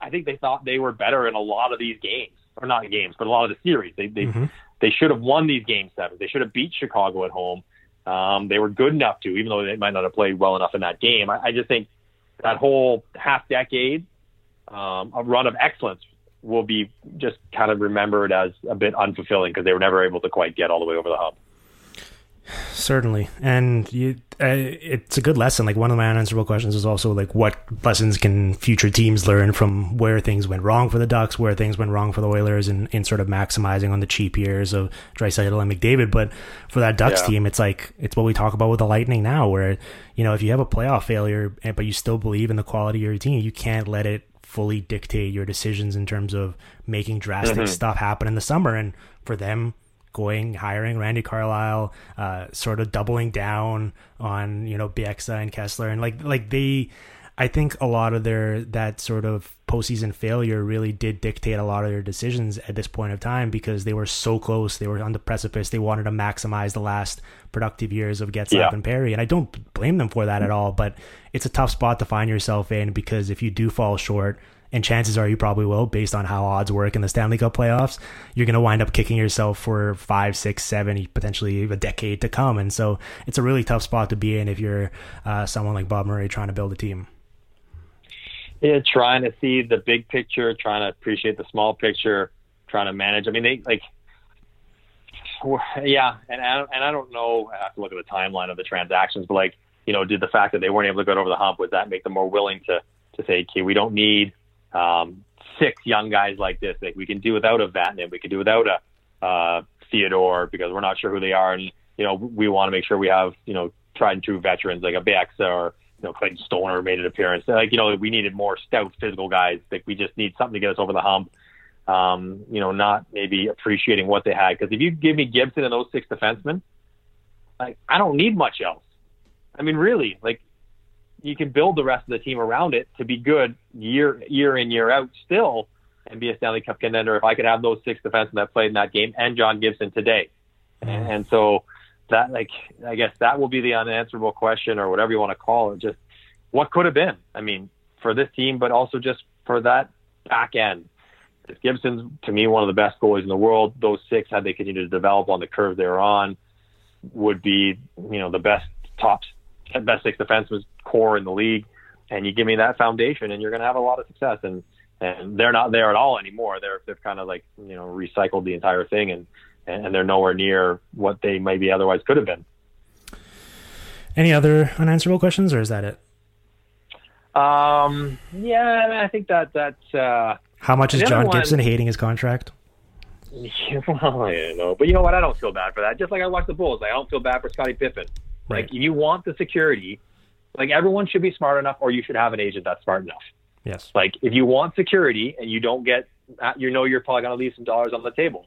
I think they thought they were better in a lot of these games, or not games, but a lot of the series. They they mm-hmm. they should have won these game sevens. They should have beat Chicago at home. Um, they were good enough to, even though they might not have played well enough in that game. I, I just think that whole half decade um, a run of excellence will be just kind of remembered as a bit unfulfilling because they were never able to quite get all the way over the hump. Certainly, and you, uh, it's a good lesson. Like one of my unanswerable questions is also like, what lessons can future teams learn from where things went wrong for the Ducks, where things went wrong for the Oilers, and in sort of maximizing on the cheap years of Draisaitl and McDavid. But for that Ducks yeah. team, it's like it's what we talk about with the Lightning now, where you know if you have a playoff failure, but you still believe in the quality of your team, you can't let it fully dictate your decisions in terms of making drastic mm-hmm. stuff happen in the summer. And for them, going hiring Randy Carlyle, uh, sort of doubling down on you know Bieksa and Kesler, and like like they. I think a lot of their that sort of postseason failure really did dictate a lot of their decisions at this point of time because they were so close. They were on the precipice. They wanted to maximize the last productive years of Getzlaf yeah. and Perry, and I don't blame them for that at all. But it's a tough spot to find yourself in because if you do fall short, and chances are you probably will based on how odds work in the Stanley Cup playoffs, you're going to wind up kicking yourself for five, six, seven, potentially a decade to come. And so it's a really tough spot to be in if you're uh, someone like Bob Murray trying to build a team. Yeah, trying to see the big picture, trying to appreciate the small picture, trying to manage. I mean, they like, yeah, and I, and I don't know. I have to look at the timeline of the transactions, but like, you know, did the fact that they weren't able to get over the hump, would that make them more willing to to say, okay, we don't need um, six young guys like this. Like we can do without a Vatanen, we can do without a uh, Theodore because we're not sure who they are, and you know we want to make sure we have you know tried and true veterans like a Bieksa or you know Clayton Stoner made an appearance. Like you know we needed more stout physical guys. Like we just need something to get us over the hump. Um, you know, not maybe appreciating what they had because if you give me Gibson and those six defensemen, like I don't need much else. I mean, really, like you can build the rest of the team around it to be good year year in year out still and be a Stanley Cup contender. If I could have those six defensemen that played in that game and John Gibson today, and, mm-hmm. and so that like I guess that will be the unanswerable question or whatever you want to call it. Just what could have been. I mean, for this team, but also just for that back end. If Gibson's to me one of the best goalies in the world. Those six, had they continued to develop on the curve they're on, would be you know the best top best six defenseman core in the league, and you give me that foundation, and you're going to have a lot of success. And and they're not there at all anymore. They're they've kind of like you know recycled the entire thing, and and they're nowhere near what they maybe otherwise could have been. Any other unanswerable questions, or is that it? Um, yeah, I think that that's. Uh, How much is John Gibson hating his contract? Yeah, well, I don't know, but you know what? I don't feel bad for that. Just like I watch the Bulls, I don't feel bad for Scottie Pippen. Right. Like you want the security. Like everyone should be smart enough, or you should have an agent that's smart enough. Yes. Like if you want security and you don't get, uh, you know, you're probably going to leave some dollars on the table.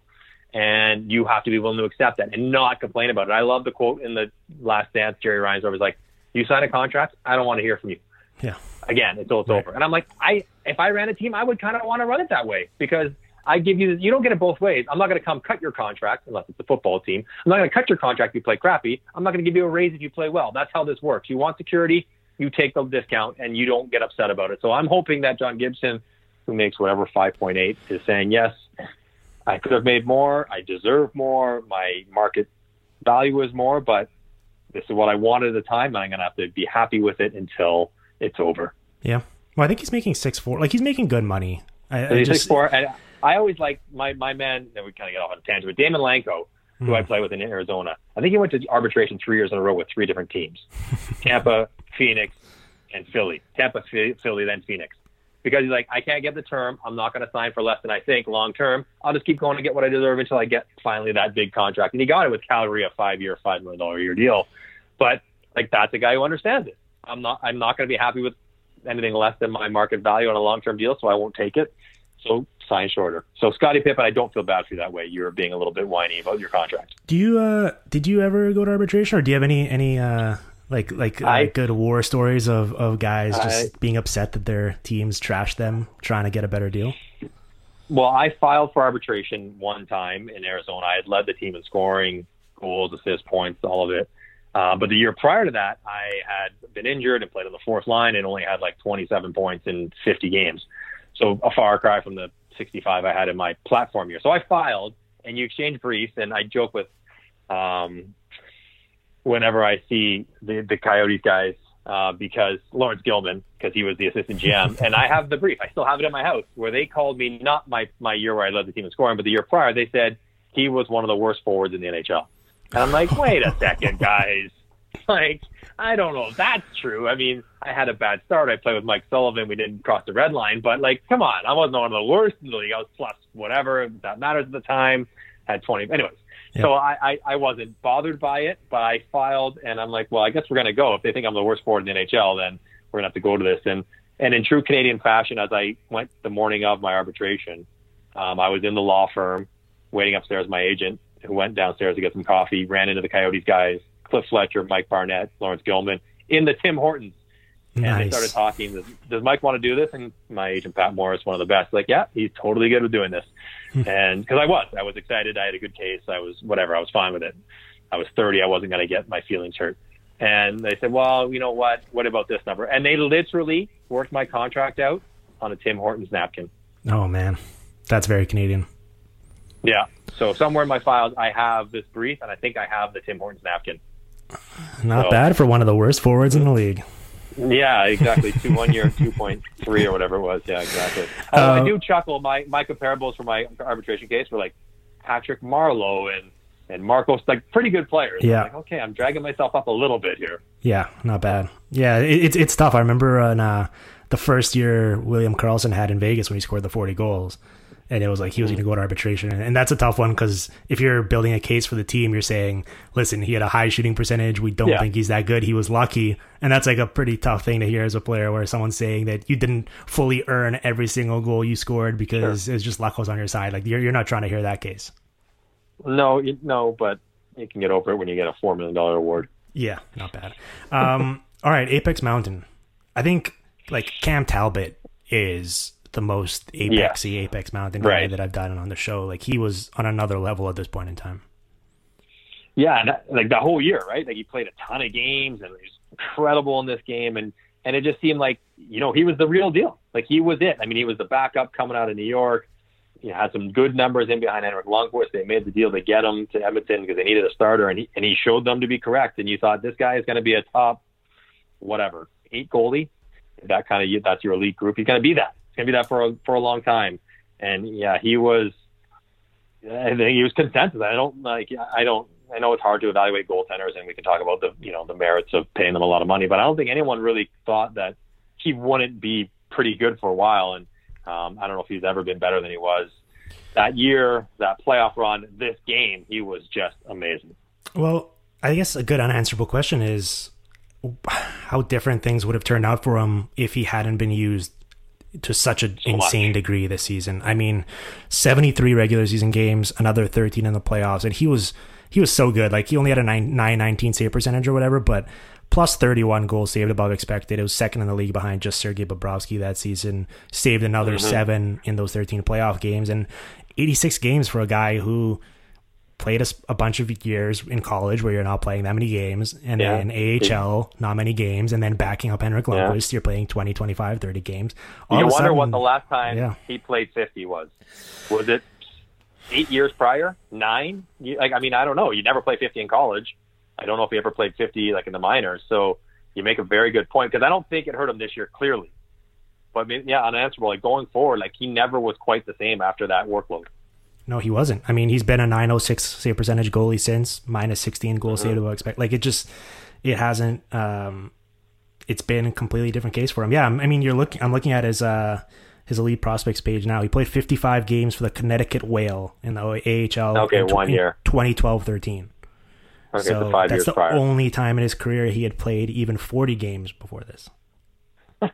and you have to be willing to accept that and not complain about it. I love the quote in the Last Dance. Jerry Reinsdorf was like, "You sign a contract, I don't want to hear from you." Yeah. Again, until it's right. over. And I'm like, I if I ran a team, I would kind of want to run it that way because I give you you don't get it both ways. I'm not going to come cut your contract unless it's a football team. I'm not going to cut your contract if you play crappy. I'm not going to give you a raise if you play well. That's how this works. You want security, you take the discount and you don't get upset about it. So I'm hoping that John Gibson, who makes whatever 5.8, is saying yes. I could have made more. I deserve more. My market value is more, but this is what I wanted at the time, and I'm going to have to be happy with it until it's over. Yeah. Well, I think he's making six four. Like he's making good money. I, I just, six four. And I always like my my man. Then we kind of get off on a tangent. But Daymond Langkow, who hmm. I play with in Arizona, I think he went to arbitration three years in a row with three different teams: Tampa, Phoenix, and Philly. Tampa, Philly, then Phoenix because he's like, I can't get the term. I'm not going to sign for less than I think long term. I'll just keep going to get what I deserve until I get finally that big contract. And he got it with Calgary, a five year, five million dollar a year deal. But like that's a guy who understands it. I'm not. I'm not going to be happy with anything less than my market value on a long term deal, so I won't take it. So sign shorter. So Scottie Pippen, I don't feel bad for you that way. You're being a little bit whiny about your contract. Do you? uh Did you ever go to arbitration, or do you have any any? uh like like I, uh, good war stories of, of guys just I, being upset that their teams trashed them trying to get a better deal? Well, I filed for arbitration one time in Arizona. I had led the team in scoring, goals, assists, points, all of it. Uh, but the year prior to that, I had been injured and played on the fourth line and only had like 27 points in 50 games. So a far cry from the 65 I had in my platform year. So I filed and you exchange briefs and I joke with um, whenever I see the the Coyotes guys uh, because Laurence Gilman, because he was the assistant GM, and I have the brief. I still have it in my house where they called me not my my year where I led the team in scoring, but the year prior. They said he was one of the worst forwards in the NHL, and I'm like, wait a second, guys. Like, I don't know if that's true. I mean, I had a bad start. I played with Mike Sullivan. We didn't cross the red line, but like, come on, I wasn't one of the worst in the league. I was plus whatever that matters at the time. Had 20. Anyways, so I, I, I wasn't bothered by it, but I filed and I'm like, well, I guess we're going to go. If they think I'm the worst forward in the NHL, then we're going to have to go to this. And, and in true Canadian fashion, as I went the morning of my arbitration, um, I was in the law firm waiting upstairs. My agent who went downstairs to get some coffee ran into the Coyotes guys, Cliff Fletcher, Mike Barnett, Laurence Gilman in the Tim Hortons. And nice. they started talking. Does, Mike want to do this? And my agent Pat Morris, one of the best, like, yeah, he's totally good with doing this. Hmm. and because I was, I was excited. I had a good case. I was whatever. I was fine with it. I was 30. I wasn't going to get my feelings hurt. And they said, well, you know what? What about this number? And they literally worked my contract out on a Tim Hortons napkin. Oh man, that's very Canadian. Yeah. So somewhere in my files, I have this brief, and I think I have the Tim Hortons napkin. Not so, bad for one of the worst forwards in the league. Yeah, exactly. Two one year, two point three or whatever it was. Yeah, exactly. Uh, I do chuckle. My my comparables for my arbitration case were like Patrick Marleau and and Marcos, like pretty good players. Yeah. I'm like, okay, I'm dragging myself up a little bit here. Yeah, not bad. Yeah, it, it's it's tough. I remember on uh, the first year William Karlsson had in Vegas when he scored the 40 goals and it was like he was going to go to arbitration. And that's a tough one because if you're building a case for the team you're saying listen he had a high shooting percentage. We don't yeah. think he's that good. He was lucky. And that's like a pretty tough thing to hear as a player where someone's saying that you didn't fully earn every single goal you scored because sure. it's just luck was on your side. Like you're, you're not trying to hear that case. No no but you can get over it when you get a four million dollar award. Yeah not bad. Um all right apex mountain. I think like cam talbot is the most apexy yeah. Apex Mountain guy right. that I've done on the show. Like he was on another level at this point in time. Yeah, that, like the whole year, right? Like he played a ton of games and he was incredible in this game, and and it just seemed like you know he was the real deal. Like he was it. I mean, he was the backup coming out of New York. He had some good numbers in behind Henrik Lundqvist. They made the deal to get him to Edmonton because they needed a starter, and he and he showed them to be correct. And you thought this guy is going to be a top, whatever, eight goalie. That kind of that's your elite group. He's going to be that going to be that for a, for a long time. And yeah, he was. I think he was consensus. I don't like. I don't. I know it's hard to evaluate goaltenders, and we can talk about the you know the merits of paying them a lot of money. But I don't think anyone really thought that he wouldn't be pretty good for a while. And um, I don't know if he's ever been better than he was that year, that playoff run, this game. He was just amazing. Well, I guess a good unanswerable question is how different things would have turned out for him if he hadn't been used to such an So much. insane degree this season. I mean, 73 regular season games, another 13 in the playoffs, and he was he was so good. Like he only had a 9 919 save percentage or whatever, but plus 31 goals saved above expected. It was second in the league behind just Sergei Bobrovsky that season. Saved another Mm-hmm. 7 in those 13 playoff games and 86 games for a guy who played a bunch of years in college where you're not playing that many games and Yeah. then AHL not many games and then backing up Henrik Yeah. Lundqvist you're playing 20 25 30 games All you a wonder what the last time yeah. he played 50 was. Was it eight years prior? Nine? Like, I mean, I don't know. You never played 50 in college. I don't know if he ever played 50 like in the minors. So you make a very good point because I don't think it hurt him this year clearly. But I mean, yeah, unanswerable. Like going forward, like he never was quite the same after that workload. No, he wasn't. I mean, he's been a 906 save percentage goalie since minus 16 goals saved above expect. Like it just, it hasn't. um It's been a completely different case for him. Yeah, I mean, you're looking. I'm looking at his uh his elite prospects page now. He played 55 games for the Connecticut Whale in the AHL. Okay, in one year. 2012-13. Okay, so so five that's years the prior. only time in his career he had played even 40 games before this.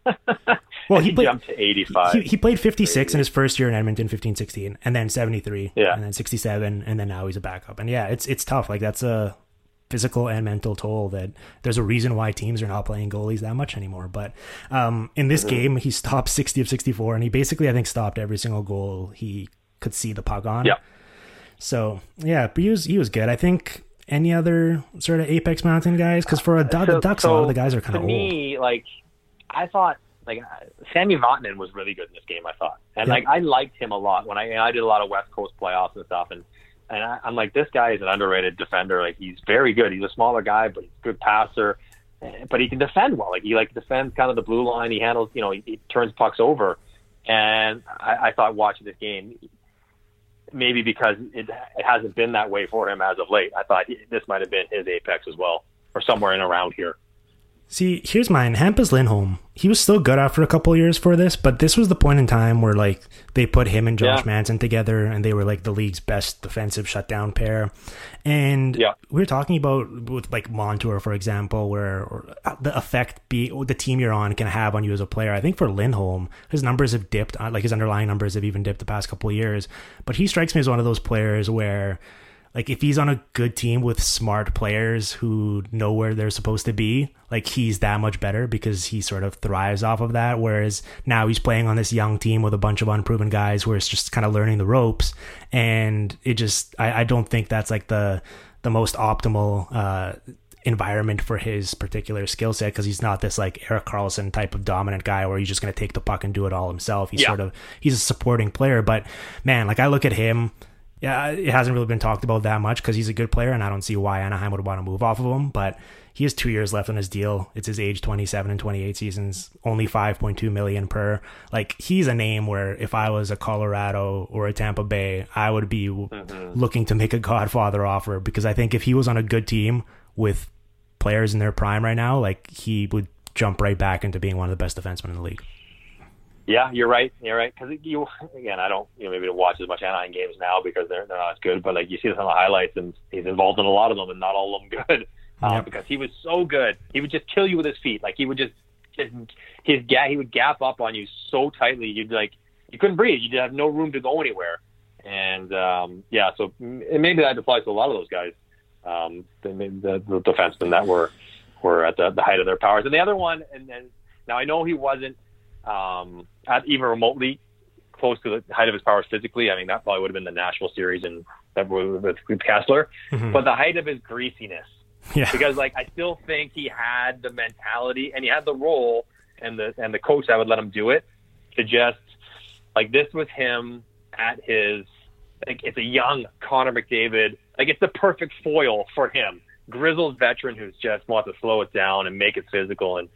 well, he he played. jumped to 85. He, he played 56 in his first year in Edmonton, 15, 16, and then 73, Yeah. and then 67, and then now he's a backup. And yeah, it's it's tough. Like that's a physical and mental toll that there's a reason why teams are not playing goalies that much anymore. But um, in this game, he stopped 60 of 64, and he basically, I think, stopped every single goal he could see the puck on. Yeah. So yeah, but he was he was good. I think any other sort of Apex Mountain guys, because for a Du- the Ducks, a lot of the guys are kind of old. me, like I thought, like Sami Vatanen was really good in this game. I thought, and Yeah. like I liked him a lot when I I did a lot of West Coast playoffs and stuff, and and I, I'm like, this guy is an underrated defender. Like he's very good. He's a smaller guy, but he's a good passer. eh, But he can defend well. Like he like defends kind of the blue line. He handles, you know, he, he turns pucks over. And I, I thought watching this game, maybe because it, it hasn't been that way for him as of late, I thought this might have been his apex as well, or somewhere in around here. See, here's mine. Hampus Lindholm. He was still good after a couple of years for this, but this was the point in time where like they put him and Josh Yeah. Manson together, and they were like the league's best defensive shutdown pair. And Yeah. we were talking about with like Montour, for example, where or the effect be the team you're on can have on you as a player. I think for Lindholm, his numbers have dipped, uh, like his underlying numbers have even dipped the past couple of years. But he strikes me as one of those players where like if he's on a good team with smart players who know where they're supposed to be, like he's that much better because he sort of thrives off of that. Whereas now he's playing on this young team with a bunch of unproven guys where it's just kind of learning the ropes, and it just I, I don't think that's like the the most optimal uh, environment for his particular skill set because he's not this like Erik Karlsson type of dominant guy where he's just going to take the puck and do it all himself. He's Yeah. sort of he's a supporting player, but man, like I look at him yeah, it hasn't really been talked about that much because he's a good player, and I don't see why Anaheim would want to move off of him. But he has two years left on his deal. It's his age twenty seven and twenty eight seasons, only five point two million per. Like he's a name where if I was a Colorado or a Tampa Bay, I would be w mm-hmm. looking to make a Godfather offer because I think if he was on a good team with players in their prime right now, like he would jump right back into being one of the best defensemen in the league. Yeah, you're right. You're right. Because you again, I don't you know maybe watch as much Anaheim games now because they're they're not as good. But like you see this on the highlights, and he's involved in a lot of them, and not all of them good. Yep. Because he was so good, he would just kill you with his feet. Like he would just, just his ga- he would gap up on you so tightly, you'd like you couldn't breathe. You'd have no room to go anywhere. And um, yeah, so and maybe that applies to a lot of those guys, um, the, the, the defensemen that were were at the, the height of their powers. And the other one, and then now I know he wasn't um, at even remotely close to the height of his powers physically. I mean, that probably would have been the Nashville series and that was with with Kesler. Mhm. But the height of his greasiness, Yeah, because like I still think he had the mentality and he had the role and the and the coach that would let him do it to just like this was him at his like it's a young Connor McDavid like it's the perfect foil for him grizzled veteran who's just wants to slow it down and make it physical and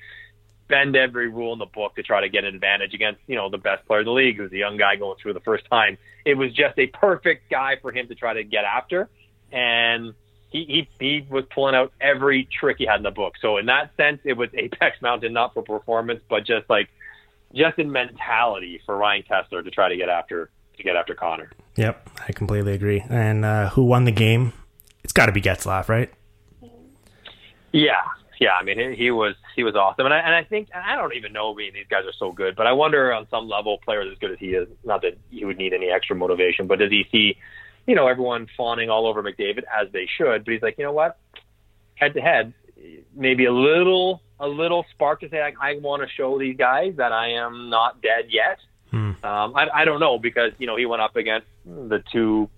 bend every rule in the book to try to get an advantage against you know the best player in the league who's a young guy going through the first time it was just a perfect guy for him to try to get after and he, he he was pulling out every trick he had in the book. So in that sense, it was Apex Mountain, not for performance, but just like just in mentality for Ryan Kesler to try to get after to get after Connor. Yep, I completely agree. And uh, who won the game? It's got to be Getzlaf, right? Yeah, yeah, I mean, he, he was he was awesome, and I and I think and I don't even know. I mean, these guys are so good, but I wonder on some level, players as good as he is, not that he would need any extra motivation, but does he see, you know, everyone fawning all over McDavid as they should? But he's like, you know what, head to head, maybe a little a little spark to say I, I want to show these guys that I am not dead yet. Hmm. Um, I, I don't know because you know he went up against the two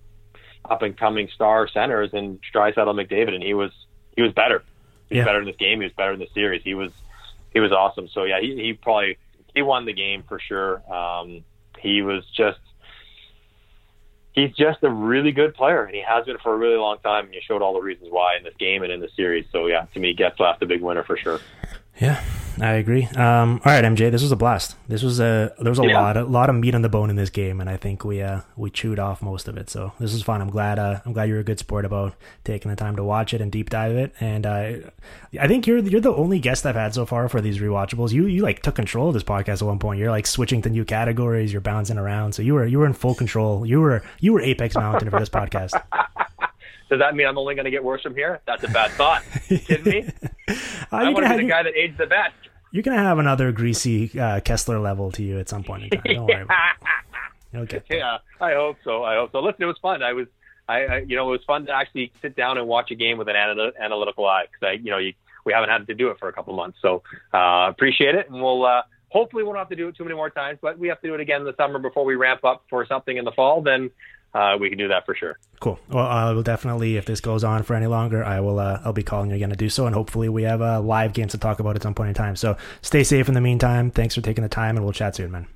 up and coming star centers and Draisaitl McDavid, and he was he was better. He was yeah. better in this game. He was better in the series. He was he was awesome. So yeah, he, he probably he won the game for sure. Um, he was just he's just a really good player, and he has been for a really long time. And you showed all the reasons why in this game and in the series. So yeah, to me, Getzlaf the big winner for sure. Yeah, I agree. Um, all right, MJ, this was a blast. This was a there was a yeah. lot a lot of meat on the bone in this game, and I think we uh, we chewed off most of it. So this was fun. I'm glad uh, I'm glad you're a good sport about taking the time to watch it and deep dive it. And uh, I think you're you're the only guest I've had so far for these rewatchables. You you like took control of this podcast at one point. You're like switching to new categories. You're bouncing around. So you were you were in full control. You were you were Apex Mountain for this podcast. Does that mean I'm only going to get worse from here? That's a bad thought. you kidding me? Uh, I want to be the guy that aged the best. You're gonna have another greasy uh, Kesler level to you at some point in time. Don't worry. okay. Yeah, I hope so. I hope so. Listen, it was fun. I was, I, I you know, it was fun to actually sit down and watch a game with an anal- analytical eye because I, you know, you, we haven't had to do it for a couple months. So uh, appreciate it, and we'll uh, hopefully we won't have to do it too many more times. But we have to do it again in the summer before we ramp up for something in the fall. Then uh, we can do that for sure. Cool. Well, I will definitely, if this goes on for any longer, I will. Uh, I'll be calling you again to do so, and hopefully we have uh, live games to talk about at some point in time. So stay safe in the meantime. Thanks for taking the time, and we'll chat soon, man.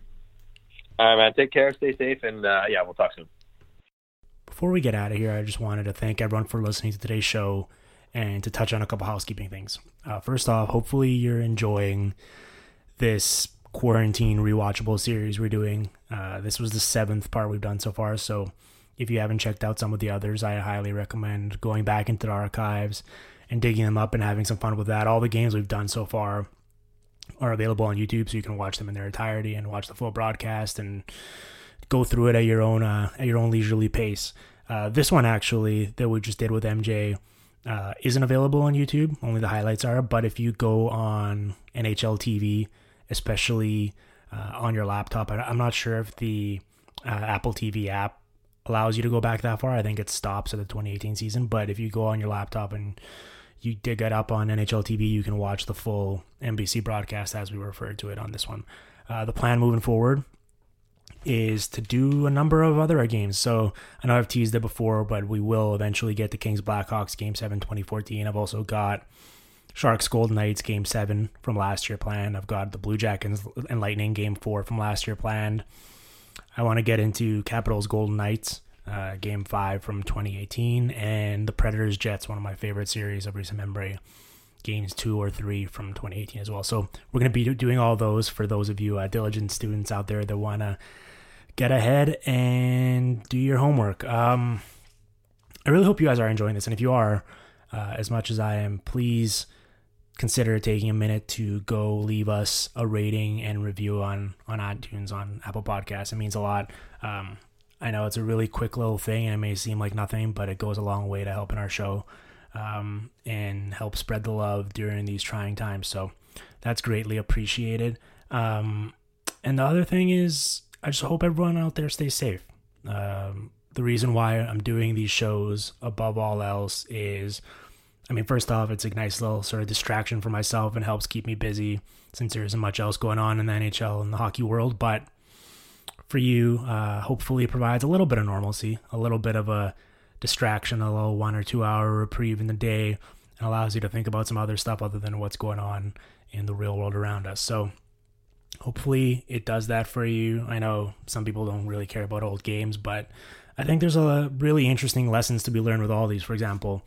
All right, man. Take care. Stay safe, and uh, yeah, we'll talk soon. Before we get out of here, I just wanted to thank everyone for listening to today's show and to touch on a couple housekeeping things. Uh, first off, hopefully you're enjoying this quarantine rewatchable series we're doing. Uh, this was the seventh part we've done so far, so if you haven't checked out some of the others, I highly recommend going back into the archives and digging them up and having some fun with that. All the games we've done so far are available on YouTube, so you can watch them in their entirety and watch the full broadcast and go through it at your own uh, at your own leisurely pace. Uh, this one actually that we just did with MJ uh, isn't available on YouTube. Only the highlights are. But if you go on NHL TV, especially uh, on your laptop, I, am not sure if the uh, Apple TV app allows you to go back that far. I think it stops at the 2018 season. But if you go on your laptop and you dig it up on NHL TV, you can watch the full NBC broadcast as we referred to it on this one. Uh, the plan moving forward is to do a number of other games. So I know I've teased it before, but we will eventually get the Kings Blackhawks Game 7 2014. I've also got Sharks Golden Knights Game 7 from last year planned. I've got the Blue Jackets and Lightning Game 4 from last year planned. I want to get into Capitals Golden Knights, uh, Game 5 from 2018, and the Predators Jets, one of my favorite series of recent memory, Games 2 or 3 from 2018 as well. So we're going to be doing all those for those of you uh, diligent students out there that want to get ahead and do your homework. Um, I really hope you guys are enjoying this, and if you are, uh, as much as I am, please consider taking a minute to go leave us a rating and review on on iTunes on Apple Podcasts. It means a lot. Um, I know it's a really quick little thing and it may seem like nothing, but it goes a long way to helping our show um, and help spread the love during these trying times. So that's greatly appreciated. Um, and the other thing is, I just hope everyone out there stays safe. Um, the reason why I'm doing these shows above all else is I mean, first off, it's a nice little sort of distraction for myself and helps keep me busy since there isn't much else going on in the NHL and the hockey world. But for you, uh, hopefully, it provides a little bit of normalcy, a little bit of a distraction, a little one or two hour reprieve in the day, and allows you to think about some other stuff other than what's going on in the real world around us. So, hopefully, it does that for you. I know some people don't really care about old games, but I think there's a really interesting lessons to be learned with all these. For example,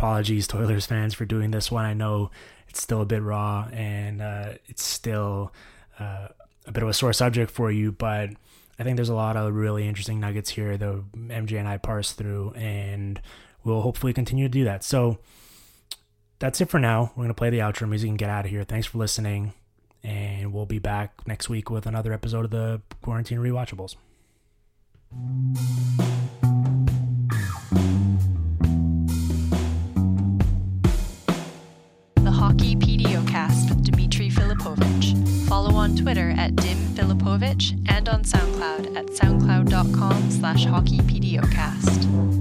apologies to Oilers fans for doing this one. I know it's still a bit raw and uh, it's still uh, a bit of a sore subject for you, but I think there's a lot of really interesting nuggets here that MJ and I parse through, and we'll hopefully continue to do that. So that's it for now. We're going to play the outro music and get out of here. Thanks for listening, and we'll be back next week with another episode of the Quarantine Rewatchables. On Twitter at Dim Filipovic and on SoundCloud at soundcloud.com slash hockeypdocast.